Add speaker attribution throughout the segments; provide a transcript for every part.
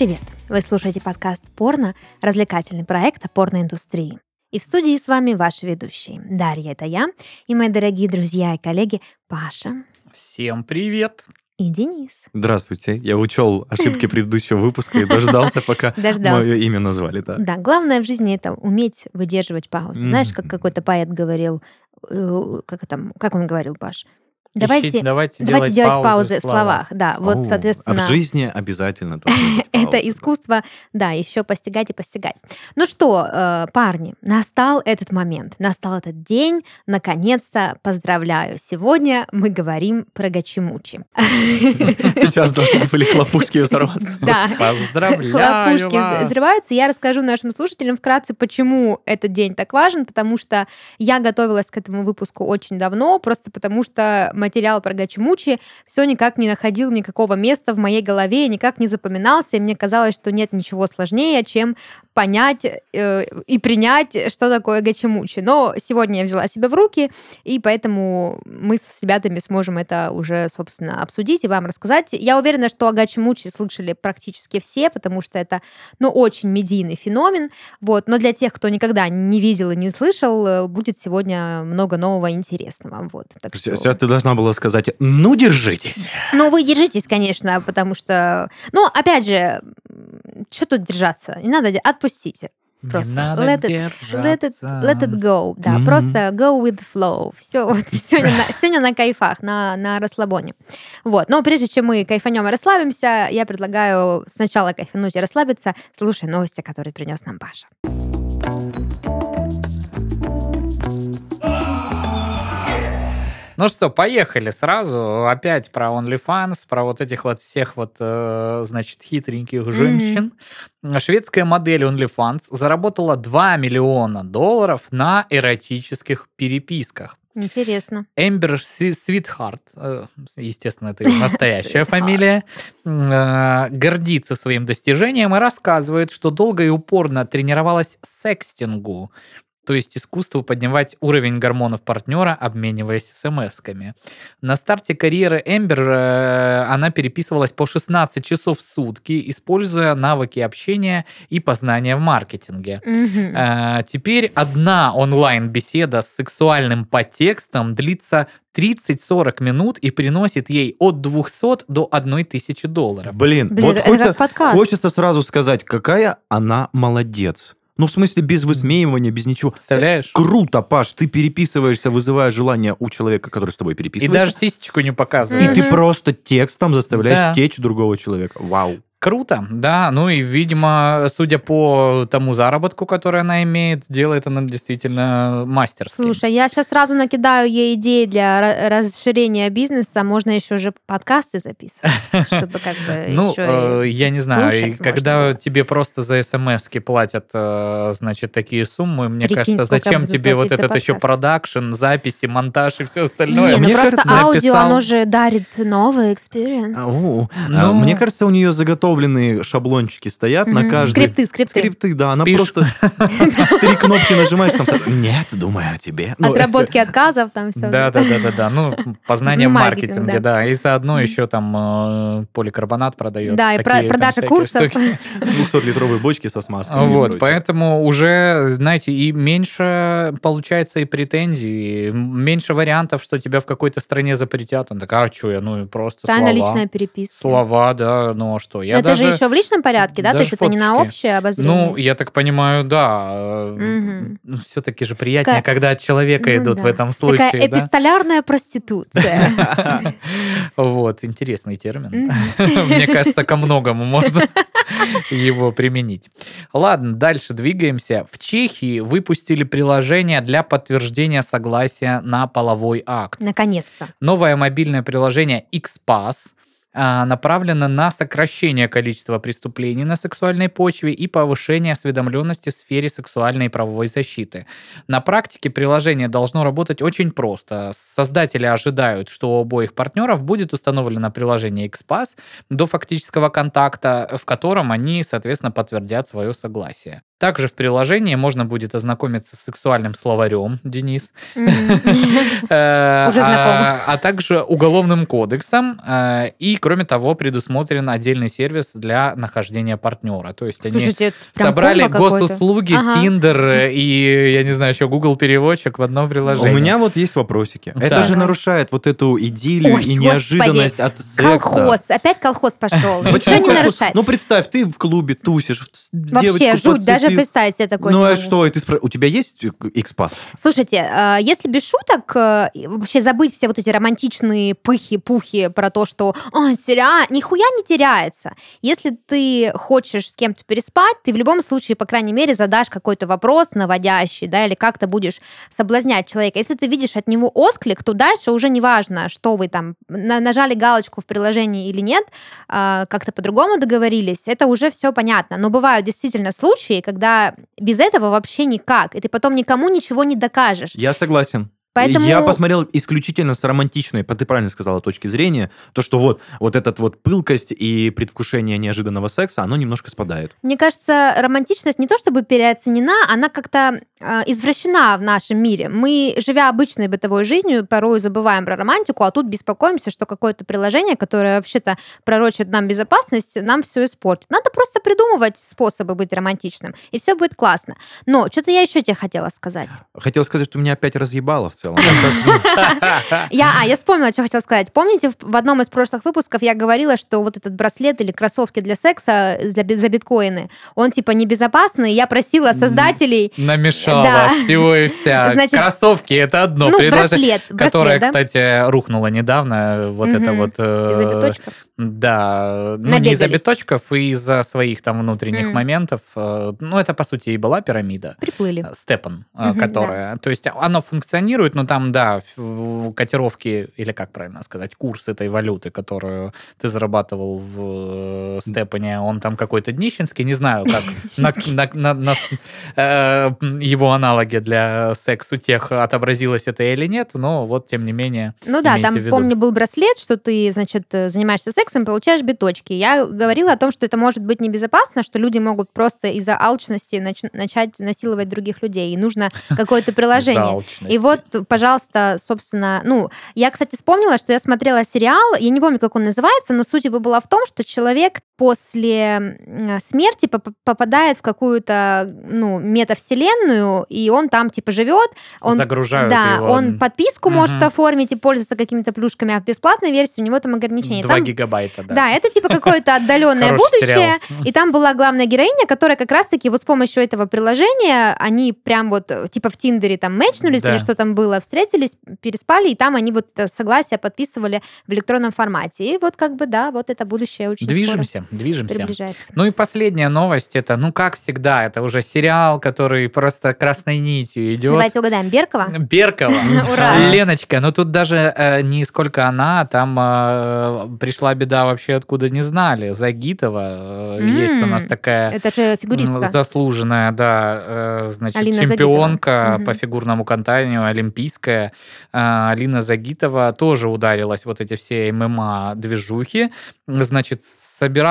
Speaker 1: привет! Вы слушаете подкаст «Порно» — развлекательный проект о порноиндустрии. И в студии с вами ваши ведущие. Дарья — это я, и мои дорогие друзья и коллеги Паша
Speaker 2: Всем привет!
Speaker 1: и Денис.
Speaker 3: Здравствуйте. Я учел ошибки предыдущего выпуска и дождался, пока
Speaker 1: Дождался.
Speaker 3: мое имя назвали. Да.
Speaker 1: Да, главное в жизни это уметь выдерживать паузу. Знаешь, как какой-то поэт говорил, э, как, там, как он говорил, Паш? Давайте,
Speaker 2: Ищите- давайте,
Speaker 1: давайте делать паузы в
Speaker 2: слова.
Speaker 1: словах. Да, вот,
Speaker 3: Оу,
Speaker 1: соответственно...
Speaker 3: А в жизни обязательно
Speaker 1: Это
Speaker 3: паузы,
Speaker 1: искусство, да, еще постигать и постигать. Ну что, э, парни, настал этот момент, настал этот день, наконец-то, поздравляю. Сегодня мы говорим про гачимучи.
Speaker 3: Сейчас должны были хлопушки взорваться.
Speaker 1: Да,
Speaker 2: Поздравляю
Speaker 1: хлопушки взрываются. Я расскажу нашим слушателям вкратце, почему этот день так важен, потому что я готовилась к этому выпуску очень давно, просто потому что материал про Гачимучи все никак не находил никакого места в моей голове, никак не запоминался, и мне казалось, что нет ничего сложнее, чем понять э, и принять, что такое Гачимучи. Но сегодня я взяла себя в руки, и поэтому мы с ребятами сможем это уже, собственно, обсудить и вам рассказать. Я уверена, что о Гачимучи слышали практически все, потому что это, ну, очень медийный феномен. Вот. Но для тех, кто никогда не видел и не слышал, э, будет сегодня много нового интересного. Вот. Так что-
Speaker 3: Сейчас ты должна была сказать, ну, держитесь.
Speaker 1: ну, вы держитесь, конечно, потому что... Ну, опять же, что тут держаться? Не надо, отпустите.
Speaker 2: Не
Speaker 1: Просто
Speaker 2: надо
Speaker 1: let it- Let it, let it go, да,
Speaker 3: Мгм.
Speaker 1: просто go with the flow. Все, вот сегодня, на, сегодня на кайфах, на, на расслабоне. Вот, но прежде чем мы кайфанем и расслабимся, я предлагаю сначала кайфануть и расслабиться, слушая новости, которые принес нам Паша.
Speaker 2: Ну что, поехали сразу. Опять про OnlyFans, про вот этих вот всех вот, э, значит, хитреньких женщин. Шведская модель OnlyFans заработала 2 миллиона долларов на эротических переписках.
Speaker 1: Интересно.
Speaker 2: Эмбер Сви- Свитхарт, э, естественно, это ее настоящая фамилия, э, гордится своим достижением и рассказывает, что долго и упорно тренировалась секстингу, то есть искусству поднимать уровень гормонов партнера, обмениваясь смс-ками. На старте карьеры Эмбер э, она переписывалась по 16 часов в сутки, используя навыки общения и познания в маркетинге.
Speaker 1: Мгм.
Speaker 2: А, Теперь одна онлайн-беседа с сексуальным подтекстом длится 30-40 минут и приносит ей от 200 до 1000 долларов.
Speaker 3: Блин,
Speaker 1: Блин,
Speaker 3: вот
Speaker 1: это
Speaker 3: хочется,
Speaker 1: как подкаст.
Speaker 3: хочется сразу сказать, какая она молодец. Ну, в смысле, без высмеивания, без ничего.
Speaker 2: Представляешь?
Speaker 3: Круто, Паш, ты переписываешься, вызывая желание у человека, который с тобой
Speaker 2: И
Speaker 3: переписывается.
Speaker 2: даже сисечку не
Speaker 3: И
Speaker 2: показываешь.
Speaker 3: ты просто текстом заставляешь
Speaker 2: Да.
Speaker 3: течь другого человека. Вау.
Speaker 2: Круто, да. Ну и, видимо, судя по тому заработку, который она имеет, делает она действительно мастерски.
Speaker 1: Слушай, я сейчас сразу накидаю ей идеи для ра- расширения бизнеса. Можно еще же подкасты записывать, чтобы как бы
Speaker 2: Ну,
Speaker 1: еще
Speaker 2: э, я не знаю, когда тебе просто за смс платят, э, значит, такие суммы, мне кажется, зачем тебе вот этот еще продакшн, записи, монтаж и все
Speaker 1: Не,
Speaker 2: остальное?
Speaker 1: ну
Speaker 3: Мне
Speaker 1: просто
Speaker 3: кажется,
Speaker 1: аудио, оно же дарит новый experience.
Speaker 3: А,
Speaker 2: Ну.
Speaker 3: Мне кажется, у нее заготовленные шаблончики стоят на
Speaker 1: Мгм.
Speaker 3: каждый...
Speaker 1: Скрипты, скрипты.
Speaker 3: Скрипты, да, она
Speaker 2: Спишь?
Speaker 3: просто три кнопки нажимаешь, там нет, думаю о тебе. Ну,
Speaker 1: Отработки отказов, там все.
Speaker 2: Да, да, да, да, да. Ну, познание в
Speaker 1: Маркетинг,
Speaker 2: маркетинге,
Speaker 1: да.
Speaker 2: да. И заодно еще там э, поликарбонат продает.
Speaker 1: Да, и продажа курсов.
Speaker 2: штуки.
Speaker 3: 200-литровые бочки со смазкой.
Speaker 2: Вот, поэтому уже, знаете, и меньше получается и претензий, меньше вариантов, что тебя в какой-то стране запретят. Он такой, а что я, ну просто
Speaker 1: Тайна
Speaker 2: слова.
Speaker 1: личная переписка.
Speaker 2: Слова, да, ну а что? Я
Speaker 1: это
Speaker 2: даже,
Speaker 1: же еще в личном порядке, да? То есть это не на
Speaker 2: фоточки.
Speaker 1: общее обозрение.
Speaker 2: ну, я так понимаю, да.
Speaker 1: Мгм.
Speaker 2: Все-таки же приятнее,
Speaker 1: Такая-
Speaker 2: когда от человека
Speaker 1: Ну
Speaker 2: идут
Speaker 1: да.
Speaker 2: в этом случае.
Speaker 1: Такая
Speaker 2: да?
Speaker 1: эпистолярная проституция.
Speaker 2: Вот, интересный термин. Мне кажется, ко многому можно его применить. Ладно, дальше двигаемся. В Чехии выпустили приложение для подтверждения согласия на половой акт.
Speaker 1: Наконец-то.
Speaker 2: Новое мобильное приложение XPass а, направлено на сокращение количества преступлений на сексуальной почве и повышение осведомленности в сфере сексуальной и правовой защиты. На практике приложение должно работать очень просто. Создатели ожидают, что у обоих партнеров будет установлено приложение XPass до фактического контакта, в котором они, соответственно, подтвердят свое согласие. Также в приложении можно будет ознакомиться с сексуальным словарем, Денис. Э,
Speaker 1: Уже знаком.
Speaker 2: А а также уголовным кодексом. э, И, кроме того, предусмотрен отдельный сервис для нахождения партнера. То есть они собрали госуслуги. Тиндер э, и, я не знаю, еще Google переводчик в одном
Speaker 3: У
Speaker 2: приложении.
Speaker 3: меня вот есть вопросики. Это же нарушает вот эту идиллию и неожиданность от секса.
Speaker 1: Колхоз. Опять колхоз пошел. Ничего не нарушает.
Speaker 3: Ну, представь, ты в клубе тусишь,
Speaker 1: Вообще,
Speaker 3: девочку
Speaker 1: жуть, даже
Speaker 3: подцепил.
Speaker 1: представить себе такое
Speaker 3: Ну, а что, и ты спра- у тебя есть X-Pass?
Speaker 1: Слушайте, э, если без шуток, э, вообще забыть все вот эти романтичные пыхи-пухи про то, что «А, сериал, нихуя не теряется. Если ты хочешь с кем-то переспать, ты в любом случае, по крайней мере, задашь какой-то вопрос наводящий, да, или как-то будешь соблазнять человека. Если ты видишь от него отклик, то дальше уже не важно, что вы там на- нажали галочку в приложении или нет, как-то по-другому договорились, это уже все понятно. Но бывают действительно случаи, когда без этого вообще никак, и ты потом никому ничего не докажешь.
Speaker 3: Я согласен.
Speaker 1: Поэтому-
Speaker 3: Я посмотрел исключительно с романтичной, ты правильно сказала, точки зрения, то, что вот, вот этот вот пылкость и предвкушение неожиданного секса, оно немножко спадает.
Speaker 1: Мне кажется, романтичность не то чтобы переоценена, она как-то э, извращена в нашем мире. Мы, живя обычной бытовой жизнью, порой забываем про романтику, а тут беспокоимся, что какое-то приложение, которое вообще-то пророчит нам безопасность, нам все испортит. Надо просто придумывать способы быть романтичным, и все будет классно. Но что-то я еще тебе хотела сказать.
Speaker 3: Хотел сказать, что меня опять разъебало в целом.
Speaker 1: Я, а, я вспомнила, что хотела сказать. Помните, в- одном из прошлых выпусков я говорила, что вот этот браслет или кроссовки для секса би- за биткоины, он типа небезопасный. Я просила создателей...
Speaker 2: Намешала
Speaker 1: Да.
Speaker 2: всего и вся. Кроссовки это одно
Speaker 1: ну, браслет,
Speaker 2: которое, кстати, рухнуло недавно. Вот это вот... э,
Speaker 1: Из-за.
Speaker 2: Да, ну не из-за биточков, и из-за своих там внутренних
Speaker 1: М.
Speaker 2: моментов. э, Ну, это, по сути, и была пирамида.
Speaker 1: Приплыли.
Speaker 2: э, Степан,
Speaker 1: Мгм,
Speaker 2: которая... То есть оно функционирует, но там, да, котировки, или как правильно сказать, курс этой валюты, которую ты зарабатывал в Степане, он там какой-то днищенский, не знаю, как его аналоге для секс у тех отобразилось это или нет, но вот, тем не менее,
Speaker 1: Ну да, там, помню, был браслет, что ты, значит, занимаешься сексом, получаешь биточки. Я говорила о том, что это может быть небезопасно, что люди могут просто из-за алчности нач- начать насиловать других людей, и нужно какое-то приложение. И вот, пожалуйста, собственно, ну, я, кстати, вспомнила, что я смотрела сериал, я не помню, как он называется, но суть его была в том, что человек после смерти поп- попадает в какую-то, ну, метавселенную, и он там, типа, живет, он
Speaker 2: Загружают
Speaker 1: да,
Speaker 2: его.
Speaker 1: он подписку
Speaker 2: Мгм.
Speaker 1: может оформить и пользоваться какими-то плюшками, а в бесплатной версии у него там ограничения.
Speaker 2: 2
Speaker 1: Там-
Speaker 2: гигабайта, да.
Speaker 1: да, это типа какое-то отдаленное будущее. И там была главная героиня, которая как раз-таки вот с помощью этого приложения, они прям вот э, типа в Тиндере там мэчнулись
Speaker 2: Да.
Speaker 1: или что там было, встретились, переспали, и там они вот э, согласие подписывали в электронном формате. И вот как бы, да, вот это будущее очень
Speaker 2: Движемся, движемся.
Speaker 1: приближается.
Speaker 2: Ну и последняя новость, это, ну как всегда, это уже сериал, который просто красной нитью идет.
Speaker 1: Давайте угадаем. Беркова?
Speaker 2: Беркова.
Speaker 1: Ура.
Speaker 2: Леночка, но тут даже э, не сколько она, там э, пришла беда вообще откуда не знали. Загитова, э, есть у нас такая
Speaker 1: Это же фигуристка.
Speaker 2: заслуженная, да, э, значит,
Speaker 1: Алина
Speaker 2: чемпионка
Speaker 1: Загитова.
Speaker 2: по фигурному катанию, олимпийская. А, Алина Загитова тоже ударилась вот эти все ММА-движухи. Значит,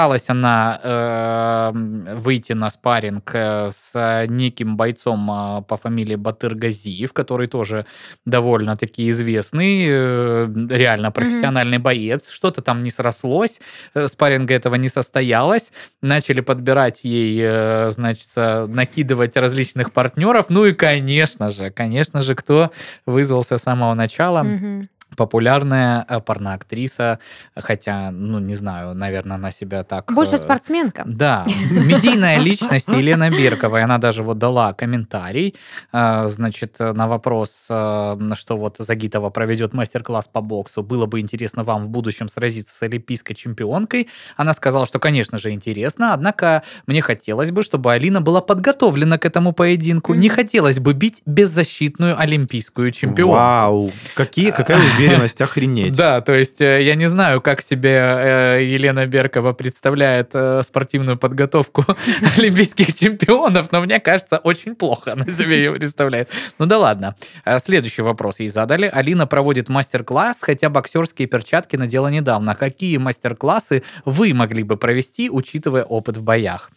Speaker 2: собиралась она э, выйти на спарринг э, с неким бойцом э, по фамилии Батыр Газиев, который тоже довольно-таки известный, э, реально профессиональный боец. Что-то там не срослось, э, спарринга этого не состоялось. Начали подбирать ей, э, значит, э, накидывать различных партнеров. Ну и, конечно же, конечно же, кто вызвался с самого начала?
Speaker 1: Мгм.
Speaker 2: Популярная э, порноактриса, хотя, ну, не знаю, наверное, она себя так...
Speaker 1: Больше
Speaker 2: э,
Speaker 1: спортсменка.
Speaker 2: Да, медийная личность Елена Беркова, и она даже вот дала комментарий, э, значит, на вопрос, на что вот Загитова проведет мастер-класс по боксу, было бы интересно вам в будущем сразиться с олимпийской чемпионкой. Она сказала, что, конечно же, интересно, однако мне хотелось бы, чтобы Алина была подготовлена к этому поединку. Не хотелось бы бить беззащитную олимпийскую чемпионку.
Speaker 3: Вау, какие, какая уверенность, охренеть.
Speaker 2: Да, то есть э, я не знаю, как себе э, Елена Беркова представляет э, спортивную подготовку олимпийских чемпионов, но мне кажется, очень плохо она себе ее представляет. Ну да ладно. Следующий вопрос ей задали. Алина проводит мастер-класс, хотя боксерские перчатки надела недавно. Какие мастер-классы вы могли бы провести, учитывая опыт в боях?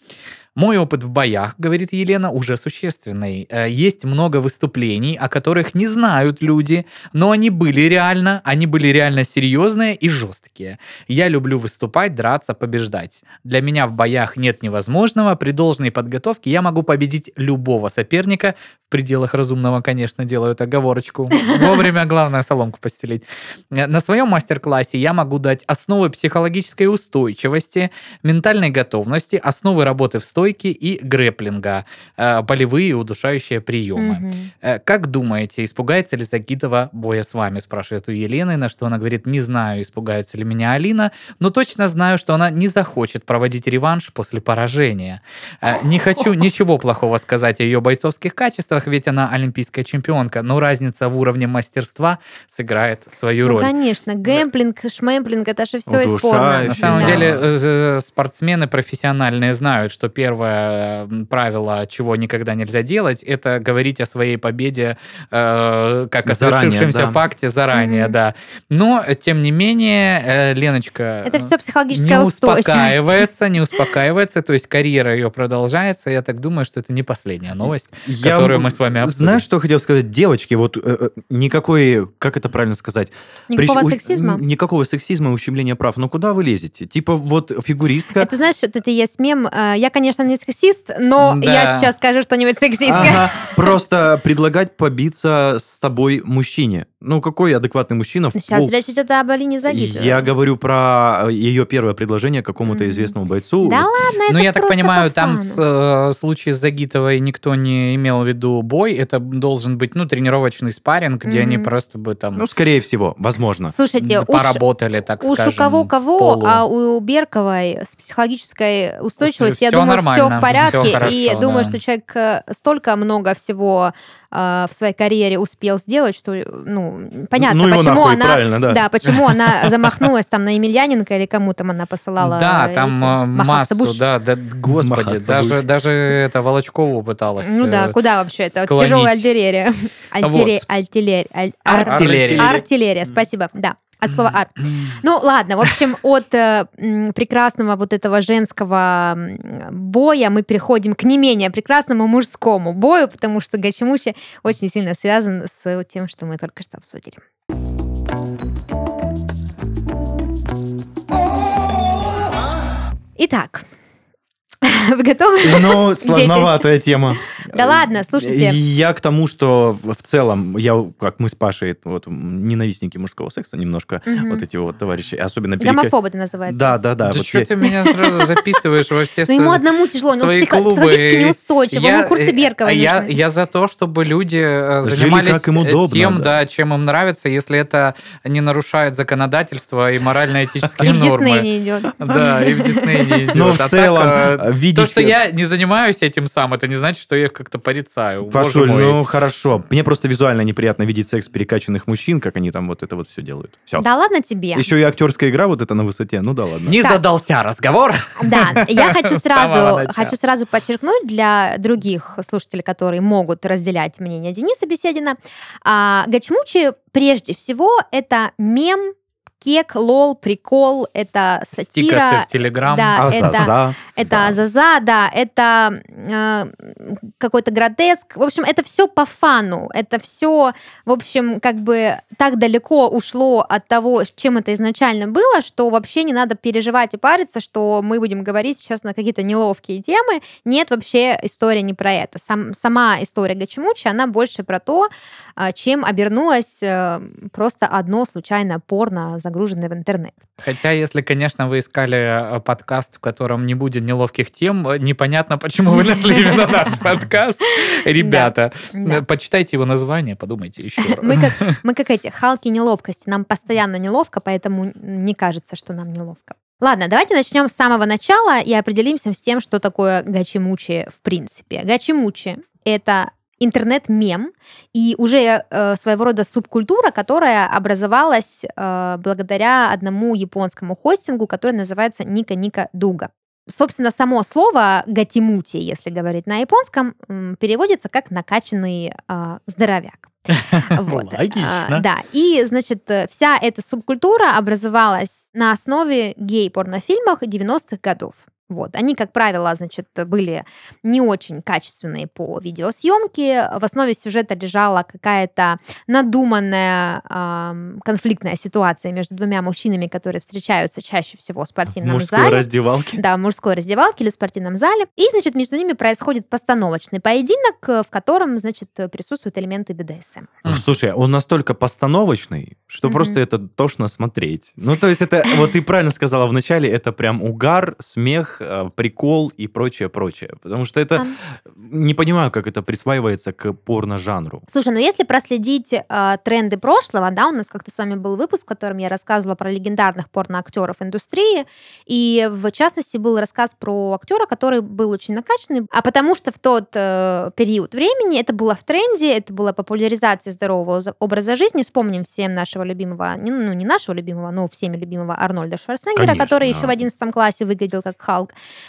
Speaker 2: Мой опыт в боях, говорит Елена, уже существенный. Э, Есть много выступлений, о которых не знают люди, но они были реально, они были реально серьезные и жесткие. Я люблю выступать, драться, побеждать. Для меня в боях нет невозможного. При должной подготовке я могу победить любого соперника. В пределах разумного, конечно, делают оговорочку. Вовремя главное соломку постелить. Э, На своем мастер-классе я могу дать основы психологической устойчивости, ментальной готовности, основы работы в стойке и грэплинга, э, болевые и удушающие приемы.
Speaker 1: Мгм.
Speaker 2: Э, Как думаете, испугается ли Загитова боя с вами? Спрашивает у Елены, на что она говорит, не знаю, испугается ли меня Алина, но точно знаю, что она не захочет проводить реванш после поражения. Э, Не хочу ничего плохого сказать о ее бойцовских качествах, ведь она олимпийская чемпионка, но разница в уровне мастерства сыграет свою
Speaker 1: Ну,
Speaker 2: роль.
Speaker 1: конечно, гэмплинг, шмэмплинг, это же все
Speaker 3: Удушающий.
Speaker 1: испорно.
Speaker 2: На самом
Speaker 3: Да.
Speaker 2: деле спортсмены профессиональные знают, что первое э, правило, чего никогда нельзя делать, это говорить о своей победе э, как о
Speaker 3: Заранее,
Speaker 2: совершившемся
Speaker 3: да.
Speaker 2: факте заранее,
Speaker 1: Мгм.
Speaker 2: да. Но, тем не менее, э, Леночка
Speaker 1: Это все
Speaker 2: не
Speaker 1: психологическая устойчивость.
Speaker 2: успокаивается, не успокаивается, то есть карьера ее продолжается. Я так думаю, что это не последняя новость,
Speaker 3: Я
Speaker 2: которую мы с вами обсудим.
Speaker 3: Знаешь, что хотел сказать? Девочки, вот э, э, никакой, как это правильно сказать?
Speaker 1: Никакого
Speaker 3: Прич-
Speaker 1: сексизма.
Speaker 3: Никакого сексизма и ущемления прав. Ну куда вы лезете? Типа вот фигуристка...
Speaker 1: Это знаешь, это есть мем. э, Я, конечно, не сексист, но
Speaker 2: Да.
Speaker 1: я сейчас скажу что-нибудь сексистское.
Speaker 3: Ага, просто предлагать побиться с тобой мужчине. Ну, какой адекватный мужчина в
Speaker 1: Сейчас
Speaker 3: пол-
Speaker 1: речь идет об Алине Загитовой.
Speaker 3: Я говорю про ее первое предложение какому-то
Speaker 1: Мгм.
Speaker 3: известному бойцу.
Speaker 1: Да ладно, это
Speaker 2: Ну, я так понимаю,
Speaker 1: по
Speaker 2: там в э, случае с Загитовой никто не имел в виду бой. Это должен быть, ну, тренировочный спарринг, где они
Speaker 1: Мгм.
Speaker 2: просто бы там
Speaker 3: Ну, скорее всего, возможно.
Speaker 1: Слушайте, уж,
Speaker 2: поработали, так
Speaker 1: уж
Speaker 2: скажем,
Speaker 1: у кого-кого, а у Берковой с психологической устойчивостью, я думаю, все в порядке.
Speaker 2: всё хорошо,
Speaker 1: и думаю,
Speaker 2: да.
Speaker 1: что человек э, столько много всего э, в своей карьере успел сделать, что, ну, понятно,
Speaker 3: ну, его
Speaker 1: почему
Speaker 3: нахуй,
Speaker 1: она...
Speaker 3: правильно, да.
Speaker 1: Да, почему она замахнулась там на Емельяненко или кому там она посылала
Speaker 2: Да,
Speaker 1: эти,
Speaker 2: там э,
Speaker 1: махаться
Speaker 2: массу, да, да, господи, даже, даже это Волочкову пыталась.
Speaker 1: Ну да,
Speaker 2: э,
Speaker 1: куда вообще это?
Speaker 2: склонить.
Speaker 1: Тяжелая артиллерия. Артиллерия. Артиллерия, спасибо, да. От слова арт. Ну ладно, в общем, от э, прекрасного вот этого женского боя мы переходим к не менее прекрасному мужскому бою, потому что Гачимучи очень сильно связан с тем, что мы только что обсудили. Итак, вы готовы?
Speaker 3: Ну,
Speaker 1: Дети.
Speaker 3: сложноватая тема.
Speaker 1: Да ладно, слушайте.
Speaker 3: Я к тому, что в целом, я, как мы с Пашей, вот, ненавистники мужского секса немножко, вот эти вот товарищи, особенно... перека-
Speaker 1: Гомофоб это называется.
Speaker 3: Да, да, да.
Speaker 2: Да
Speaker 3: вот
Speaker 2: что
Speaker 3: я-
Speaker 2: ты меня сразу записываешь во все
Speaker 1: Ну, ему одному тяжело, ну,
Speaker 2: клубы.
Speaker 1: психологически неустойчиво, ему курсы
Speaker 2: э,
Speaker 1: Берковой
Speaker 2: я,
Speaker 1: нужны.
Speaker 2: я за то, чтобы люди э, занимались э, тем,
Speaker 3: да.
Speaker 2: чем им нравится, если это не нарушает законодательство и морально-этические
Speaker 1: И в
Speaker 2: нормы.
Speaker 1: Дисней не идет.
Speaker 2: Да, и в Дисней не идет.
Speaker 3: Но в
Speaker 2: А
Speaker 3: целом, видеть...
Speaker 2: То, что я не занимаюсь этим сам, это не значит, что я их как-то порицаю.
Speaker 3: Пашуль, ну хорошо. Мне просто визуально неприятно видеть секс перекачанных мужчин, как они там вот это вот все делают. Все.
Speaker 1: Да ладно тебе.
Speaker 3: Еще и актерская игра вот это на высоте. Ну да ладно.
Speaker 2: Не
Speaker 1: Так.
Speaker 2: задался разговор.
Speaker 1: Да, я хочу сразу, хочу сразу подчеркнуть для других слушателей, которые могут разделять мнение Дениса Беседина. А, Гачмучи прежде всего это мем, кек, лол, прикол, это
Speaker 2: Стикосы
Speaker 1: сатира.
Speaker 2: в Телеграм.
Speaker 1: Да,
Speaker 3: А
Speaker 1: это-
Speaker 3: за-за.
Speaker 1: Это
Speaker 3: Да.
Speaker 1: Азаза, да, это э, какой-то гротеск. В общем, это все по фану. Это все, в общем, как бы так далеко ушло от того, чем это изначально было, что вообще не надо переживать и париться, что мы будем говорить сейчас на какие-то неловкие темы. Нет, вообще история не про это. Сам, сама история Гачимучи, она больше про то, а, чем обернулась э, просто одно случайное порно, загруженное в интернет.
Speaker 2: Хотя, если, конечно, вы искали э, подкаст, в котором не будет неловких тем, э, непонятно, почему вы нашли именно наш подкаст. Ребята, почитайте его название, подумайте еще раз.
Speaker 1: Мы как эти халки неловкости. Нам постоянно неловко, поэтому не кажется, что нам неловко. Ладно, давайте начнем с самого начала и определимся с тем, что такое гачимучи в принципе. Гачимучи — это интернет-мем и уже э, своего рода субкультура, которая образовалась э, благодаря одному японскому хостингу, который называется Ника Ника Дуга. Собственно, само слово гатимути, если говорить на японском, переводится как накачанный а, здоровяк. Вот.
Speaker 2: Логично.
Speaker 1: Да, и, значит, э, вся эта субкультура образовалась на основе гей-порнофильмов 90-х годов. Вот. Они, как правило, значит, были не очень качественные по видеосъемке. В основе сюжета лежала какая-то надуманная э, конфликтная ситуация между двумя мужчинами, которые встречаются чаще всего в спортивном
Speaker 3: в мужской
Speaker 1: зале.
Speaker 3: раздевалке.
Speaker 1: Да, в мужской раздевалке или в спортивном зале. И, значит, между ними происходит постановочный поединок, в котором, значит, присутствуют элементы БДСМ.
Speaker 3: Слушай, он настолько постановочный, что
Speaker 1: Мгм.
Speaker 3: просто это тошно смотреть. Ну, то есть это, вот ты правильно сказала в начале, это прям угар, смех, прикол и прочее, прочее. Потому что это,
Speaker 1: А.
Speaker 3: не понимаю, как это присваивается к порно-жанру.
Speaker 1: Слушай, ну если проследить э, тренды прошлого, да, у нас как-то с вами был выпуск, в котором я рассказывала про легендарных порноактеров индустрии, и в частности был рассказ про актера, который был очень накачанный, а потому что в тот э, период времени это было в тренде, это была популяризация здорового за- образа жизни. Вспомним всем нашего любимого, ну не нашего любимого, но всеми любимого Арнольда Шварценеггера,
Speaker 3: Конечно,
Speaker 1: который еще
Speaker 3: да.
Speaker 1: в 11 классе выглядел как Халк.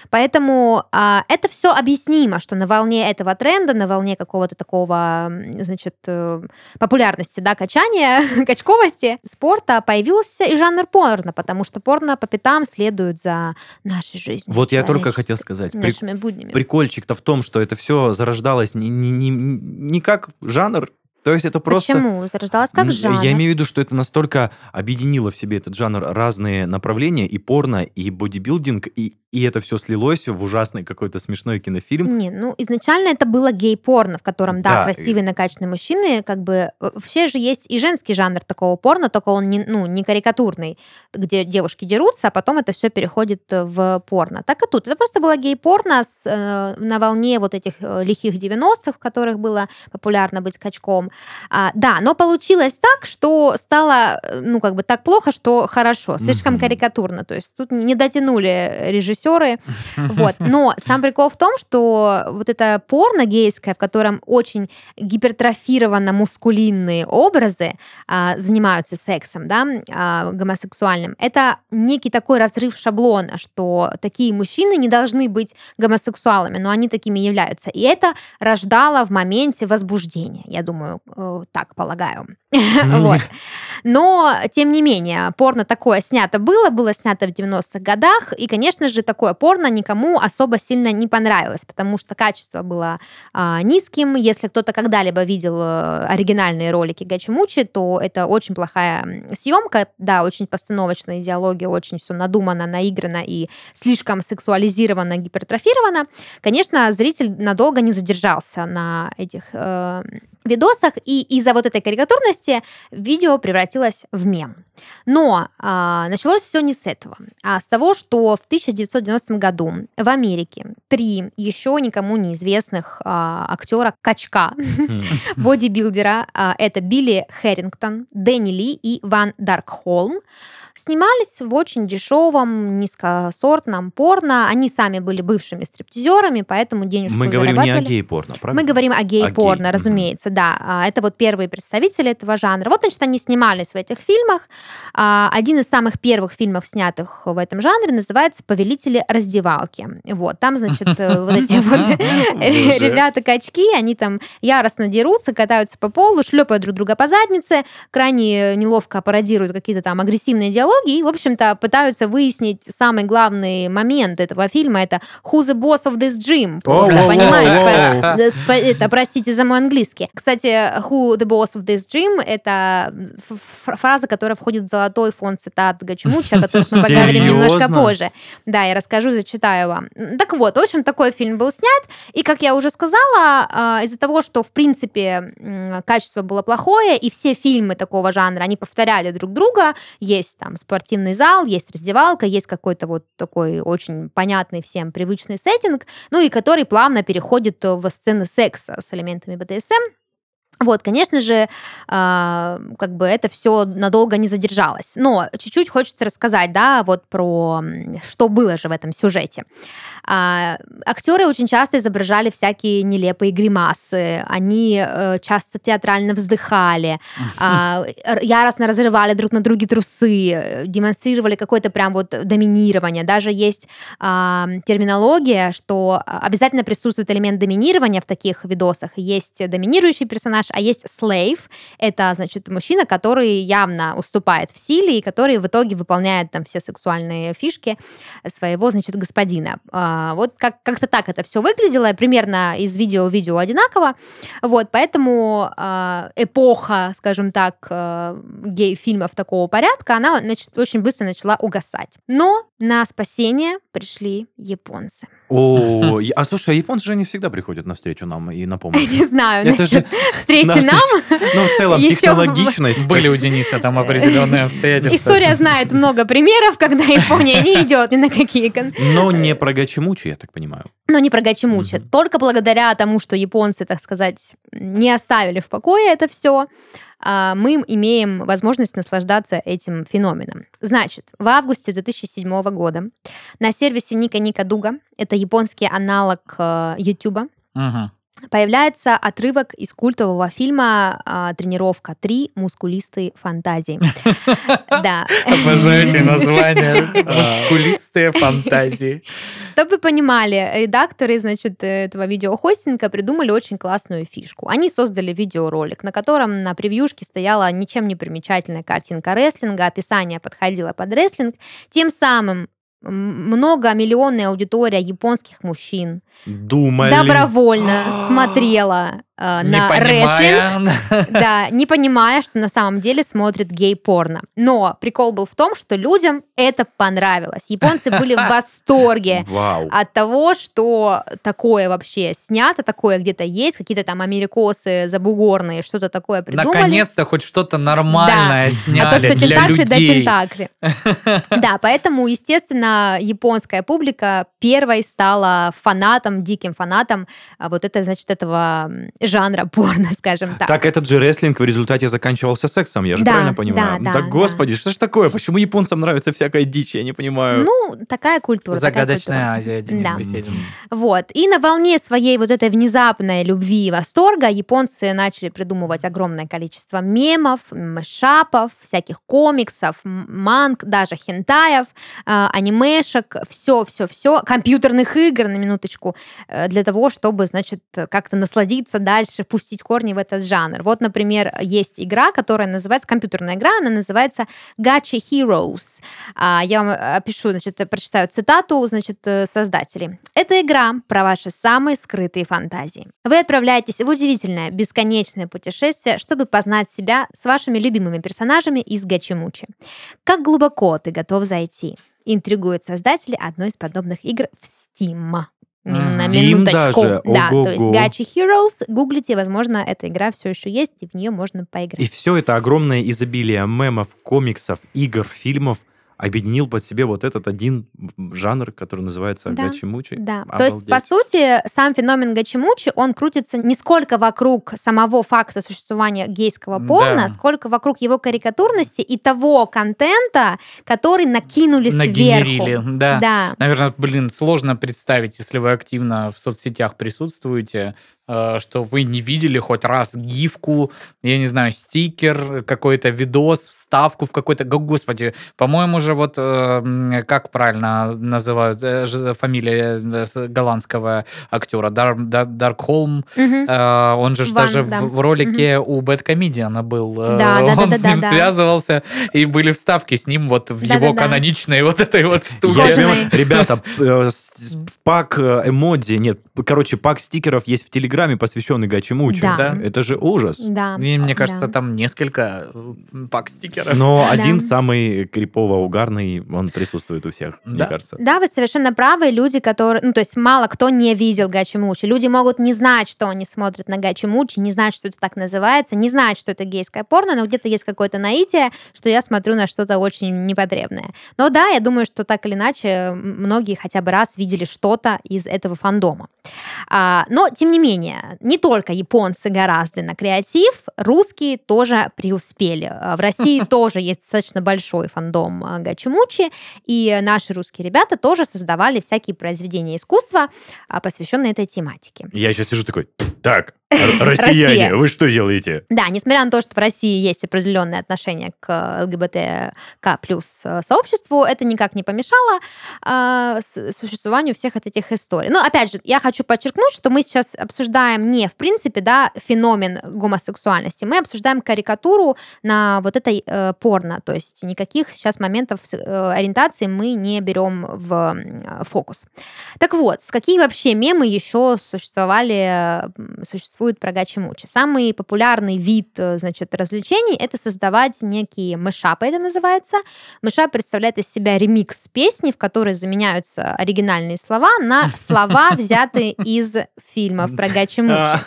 Speaker 1: Поэтому а, это все объяснимо, что на волне этого тренда, на волне какого-то такого, значит, э, популярности, да, качания, качковости спорта появился и жанр порно, потому что порно по пятам следует за нашей жизнью.
Speaker 3: Вот я только хотел сказать.
Speaker 1: Нашими буднями.
Speaker 3: Прикольчик-то в том, что это все зарождалось не, не, не, не как жанр, то есть это просто...
Speaker 1: Почему? Зарождалась как жанр.
Speaker 3: Я имею в виду, что это настолько объединило в себе этот жанр разные направления, и порно, и бодибилдинг, и, и это все слилось в ужасный какой-то смешной кинофильм.
Speaker 1: Не, ну изначально это было гей-порно, в котором, да,
Speaker 3: Да,
Speaker 1: красивые накачанные мужчины, как бы э, вообще же есть и женский жанр такого порно, только он не, ну, не карикатурный, где девушки дерутся, а потом это все переходит э, в порно. Так и тут. Это просто было гей-порно с, э, на волне вот этих э, лихих 90-х, в которых было популярно быть качком. А, да, но получилось так, что стало, э, ну, как бы так плохо, что хорошо, слишком
Speaker 3: Мгм.
Speaker 1: карикатурно. То есть тут не дотянули режиссеры, вот. Но сам прикол в том, что вот это порно гейское, в котором очень гипертрофированно мускулинные образы а, занимаются сексом, да, а, гомосексуальным, это некий такой разрыв шаблона, что такие мужчины не должны быть гомосексуалами, но они такими являются. И это рождало в моменте возбуждения, я думаю, э, так полагаю. Вот. Но, тем не менее, порно такое снято было, было снято в 90-х годах, и, конечно же, такое порно никому особо сильно не понравилось, потому что качество было а, низким. Если кто-то когда-либо видел э, оригинальные ролики Гачимучи, то это очень плохая съемка, да, очень постановочная идеология, очень все надумано, наиграно и слишком сексуализировано, гипертрофировано. Конечно, зритель надолго не задержался на этих э, видосах, и из-за вот этой карикатурности видео превратилось в мем. Но а, началось все не с этого, а с того, что в 1990 году в Америке три еще никому неизвестных а, актера качка,
Speaker 3: М.
Speaker 1: бодибилдера, а, это Билли Хэрингтон, Дэнни Ли и Ван Даркхолм, снимались в очень дешевом, низкосортном порно. Они сами были бывшими стриптизерами, поэтому денежку
Speaker 3: Мы говорим не о гей-порно, правильно?
Speaker 1: Мы говорим о гей-порно,
Speaker 3: гей,
Speaker 1: разумеется, да. А, Это вот первые представители этого жанра. Вот, значит, они снимались в этих фильмах. А, Один из самых первых фильмов, снятых в этом жанре, называется «Повелители раздевалки». Вот, там, значит, э, вот эти вот
Speaker 3: Боже.
Speaker 1: ребята-качки, они там яростно дерутся, катаются по полу, шлепают друг друга по заднице, крайне неловко пародируют какие-то там агрессивные диалоги и, в общем-то, пытаются выяснить самый главный момент этого фильма, это «Who's the boss of this gym?» Просто, понимаешь, спа- это, простите за мой английский. Кстати, who the boss of this gym это фраза, которая входит в золотой фонд цитат Гачмуча, о которых мы поговорим немножко позже. Да, я расскажу, зачитаю вам. Так вот, в общем, такой фильм был снят, и, как я уже сказала, а, из-за того, что, в принципе, качество было плохое, и все фильмы такого жанра, они повторяли друг друга, есть там спортивный зал, есть раздевалка, есть какой-то вот такой очень понятный всем привычный сеттинг, ну и который плавно переходит в сцены секса с элементами БДСМ. Вот, конечно же, а, как бы это все надолго не задержалось. Но чуть-чуть хочется рассказать, да, вот про что было же в этом сюжете. А, актеры очень часто изображали всякие нелепые гримасы, они э, часто театрально вздыхали, р- яростно разрывали друг на друге трусы, э, демонстрировали какое-то прям вот доминирование. Даже есть а, терминология, что обязательно присутствует элемент доминирования в таких видосах. Есть доминирующий персонаж, А есть slave, это, значит, мужчина, который явно уступает в силе и который в итоге выполняет там все сексуальные фишки своего, значит, господина. А, вот как- как-то так это все выглядело, примерно из видео в видео одинаково. Вот, поэтому а, эпоха, скажем так, а, гей-фильмов такого порядка, она, значит, очень быстро начала угасать. Но на спасение пришли японцы.
Speaker 3: О, а слушай, а японцы же не всегда приходят навстречу нам и на помощь.
Speaker 1: Не знаю,
Speaker 3: Это же
Speaker 1: встречи
Speaker 3: навстречу.
Speaker 1: нам.
Speaker 3: Ну, в целом, технологичность.
Speaker 2: Были у Дениса там определенные обстоятельства.
Speaker 1: История знает много примеров, когда Япония не идет ни на какие
Speaker 3: Но не про гачимучи, я так понимаю.
Speaker 1: Но не про гачимучи. Только благодаря тому, что японцы, так сказать, не оставили в покое это все, мы имеем возможность наслаждаться этим феноменом. Значит, в августе 2007 года на сервисе Ника Ника Дуга, это японский аналог э, Ютуба. Появляется отрывок из культового фильма а, «Тренировка 3. Мускулистые фантазии». Да.
Speaker 2: Обожаю эти названия. Мускулистые фантазии.
Speaker 1: Чтобы вы понимали, редакторы, значит, этого видеохостинга придумали очень классную фишку. Они создали видеоролик, на котором на превьюшке стояла ничем не примечательная картинка рестлинга, описание подходило под рестлинг. Тем самым многомиллионная аудитория японских мужчин
Speaker 3: Думали.
Speaker 1: добровольно смотрела э, на рестлинг, да, не понимая, что на самом деле смотрит гей-порно. Но прикол был в том, что людям это понравилось. Японцы были в восторге
Speaker 3: Вау.
Speaker 1: от того, что такое вообще снято, такое где-то есть, какие-то там америкосы забугорные что-то такое придумали.
Speaker 2: Наконец-то хоть что-то нормальное сняли
Speaker 1: а то все тентакли да тентакли. Да, поэтому, естественно, японская публика первой стала фанатом, диким фанатом а, вот это, значит, этого жанра порно, скажем так.
Speaker 3: Так этот же рестлинг в результате заканчивался сексом, я же
Speaker 1: Да,
Speaker 3: правильно понимаю?
Speaker 1: да,
Speaker 3: Ну
Speaker 1: да,
Speaker 3: так,
Speaker 1: да.
Speaker 3: господи, что ж такое? Почему японцам нравится всякая дичь? Я не понимаю.
Speaker 1: Ну, такая культура. такая
Speaker 2: Загадочная
Speaker 1: культура.
Speaker 2: Азия, Денис
Speaker 1: Да.
Speaker 2: Беседин.
Speaker 1: Вот. И на волне своей вот этой внезапной любви и восторга японцы начали придумывать огромное количество мемов, мешапов, всяких комиксов, манг, даже хентаев, э, анимешек, все-все-все, компьютерных игр, на минуточку, э, для того, чтобы, значит, как-то насладиться дальше, пустить корни в этот жанр. Вот, например, есть игра, которая называется, компьютерная игра, она называется Gacha Heroes. А, Я вам опишу, значит, прочитаю цитату, значит, э, создателей. Это игра про ваши самые скрытые фантазии. Вы отправляетесь в удивительное, бесконечное путешествие, чтобы познать себя с вашими любимыми персонажами из Гачимучи. Как глубоко ты готов зайти? Интригуют создатели одной из подобных игр в Steam. На
Speaker 3: Steam
Speaker 1: минуточку.
Speaker 3: даже?
Speaker 1: Да, то есть. Gacha Heroes. Гуглите, возможно, эта игра все еще есть, и в нее можно поиграть.
Speaker 3: И все это огромное изобилие мемов, комиксов, игр, фильмов объединил под себе вот этот один жанр, который называется
Speaker 1: Да,
Speaker 3: гачимучи.
Speaker 1: Да, то есть, по
Speaker 3: Обалдеть.
Speaker 1: сути, сам феномен гачимучи, он крутится не сколько вокруг самого факта существования гейского порно,
Speaker 2: Да.
Speaker 1: сколько вокруг его карикатурности и того контента, который накинули
Speaker 2: Нагенерили,
Speaker 1: сверху.
Speaker 2: да.
Speaker 1: Да.
Speaker 2: Наверное, блин, сложно представить, если вы активно в соцсетях присутствуете, что вы не видели хоть раз гифку, я не знаю, стикер, какой-то видос, вставку в какой-то... Го- Господи, по-моему же вот, э, как правильно называют, э, фамилия э, голландского актера, Дар, Дар- Даркхолм,
Speaker 1: Мгм.
Speaker 2: Э, он же
Speaker 1: Ван,
Speaker 2: даже
Speaker 1: да.
Speaker 2: в, в ролике у Бэткомедиана был. Э,
Speaker 1: Да, да, да,
Speaker 2: он
Speaker 1: да,
Speaker 2: с
Speaker 1: да,
Speaker 2: ним
Speaker 1: да.
Speaker 2: связывался, и были вставки с ним вот в
Speaker 1: Да,
Speaker 2: его
Speaker 1: да, да.
Speaker 2: каноничной вот этой вот штуке.
Speaker 3: Ребята, э, пак э, эмодзи, нет, короче, пак стикеров есть в Телеграме, посвященный гачимучи.
Speaker 1: Да.
Speaker 2: Да.
Speaker 3: Это же ужас.
Speaker 1: Да.
Speaker 2: И мне кажется,
Speaker 1: да.
Speaker 2: там несколько э, пак стикеров.
Speaker 3: Но
Speaker 1: Да.
Speaker 3: один самый крипово-угарный, он присутствует у всех, мне
Speaker 2: Да.
Speaker 3: кажется.
Speaker 1: Да, вы совершенно правы. Люди, которые... Ну, то есть мало кто не видел Гачи Мучи. Люди могут не знать, что они смотрят на Гачи Мучи, не знать, что это так называется, не знать, что это гейское порно, но где-то есть какое-то наитие, что я смотрю на что-то очень непотребное. Но да, я думаю, что так или иначе многие хотя бы раз видели что-то из этого фандома. А, но, тем не менее, не только японцы гораздо на креатив, русские тоже преуспели. А В России тоже есть достаточно большой фандом а, Гачимучи, и наши русские ребята тоже создавали всякие произведения искусства, а, посвященные этой тематике.
Speaker 3: Я сейчас сижу такой, так, Р-
Speaker 1: Россия.
Speaker 3: Россияне, вы что делаете?
Speaker 1: Да, несмотря на то, что в России есть определенное отношение к ЛГБТК плюс э, сообществу, это никак не помешало э, существованию всех от этих историй. Но, опять же, я хочу подчеркнуть, что мы сейчас обсуждаем не, в принципе, да, феномен гомосексуальности, мы обсуждаем карикатуру на вот этой э, порно, то есть никаких сейчас моментов э, ориентации мы не берем в м, фокус. Так вот, с какие вообще мемы еще существовали, м, существуют про гачи-мучи? Самый популярный вид, э, значит, развлечений — это создавать некие мешапы, это называется. Мешап представляет из себя ремикс песни, в которой заменяются оригинальные слова на слова, взятые из фильмов про гачи-мучи.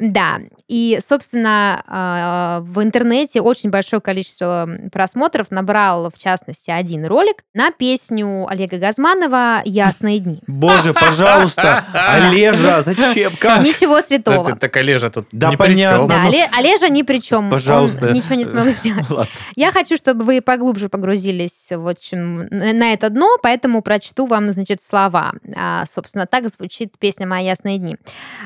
Speaker 1: Да, и, собственно, а, в интернете очень большое количество просмотров набрал, в частности, один ролик на песню Олега Газманова «Ясные дни».
Speaker 3: Боже, пожалуйста, Олежа, зачем? Как?
Speaker 1: Ничего святого.
Speaker 2: Это так Олежа тут
Speaker 3: Да,
Speaker 2: ни при
Speaker 3: понятно.
Speaker 2: чём.
Speaker 1: Да,
Speaker 3: ну,
Speaker 1: Оле- Олежа ни при чем.
Speaker 3: Пожалуйста.
Speaker 1: Он ничего не смог сделать.
Speaker 3: Ладно.
Speaker 1: Я хочу, чтобы вы поглубже погрузились в общем, на на это дно, поэтому прочту вам, значит, слова. А, собственно, так звучит песня «Мои ясные дни».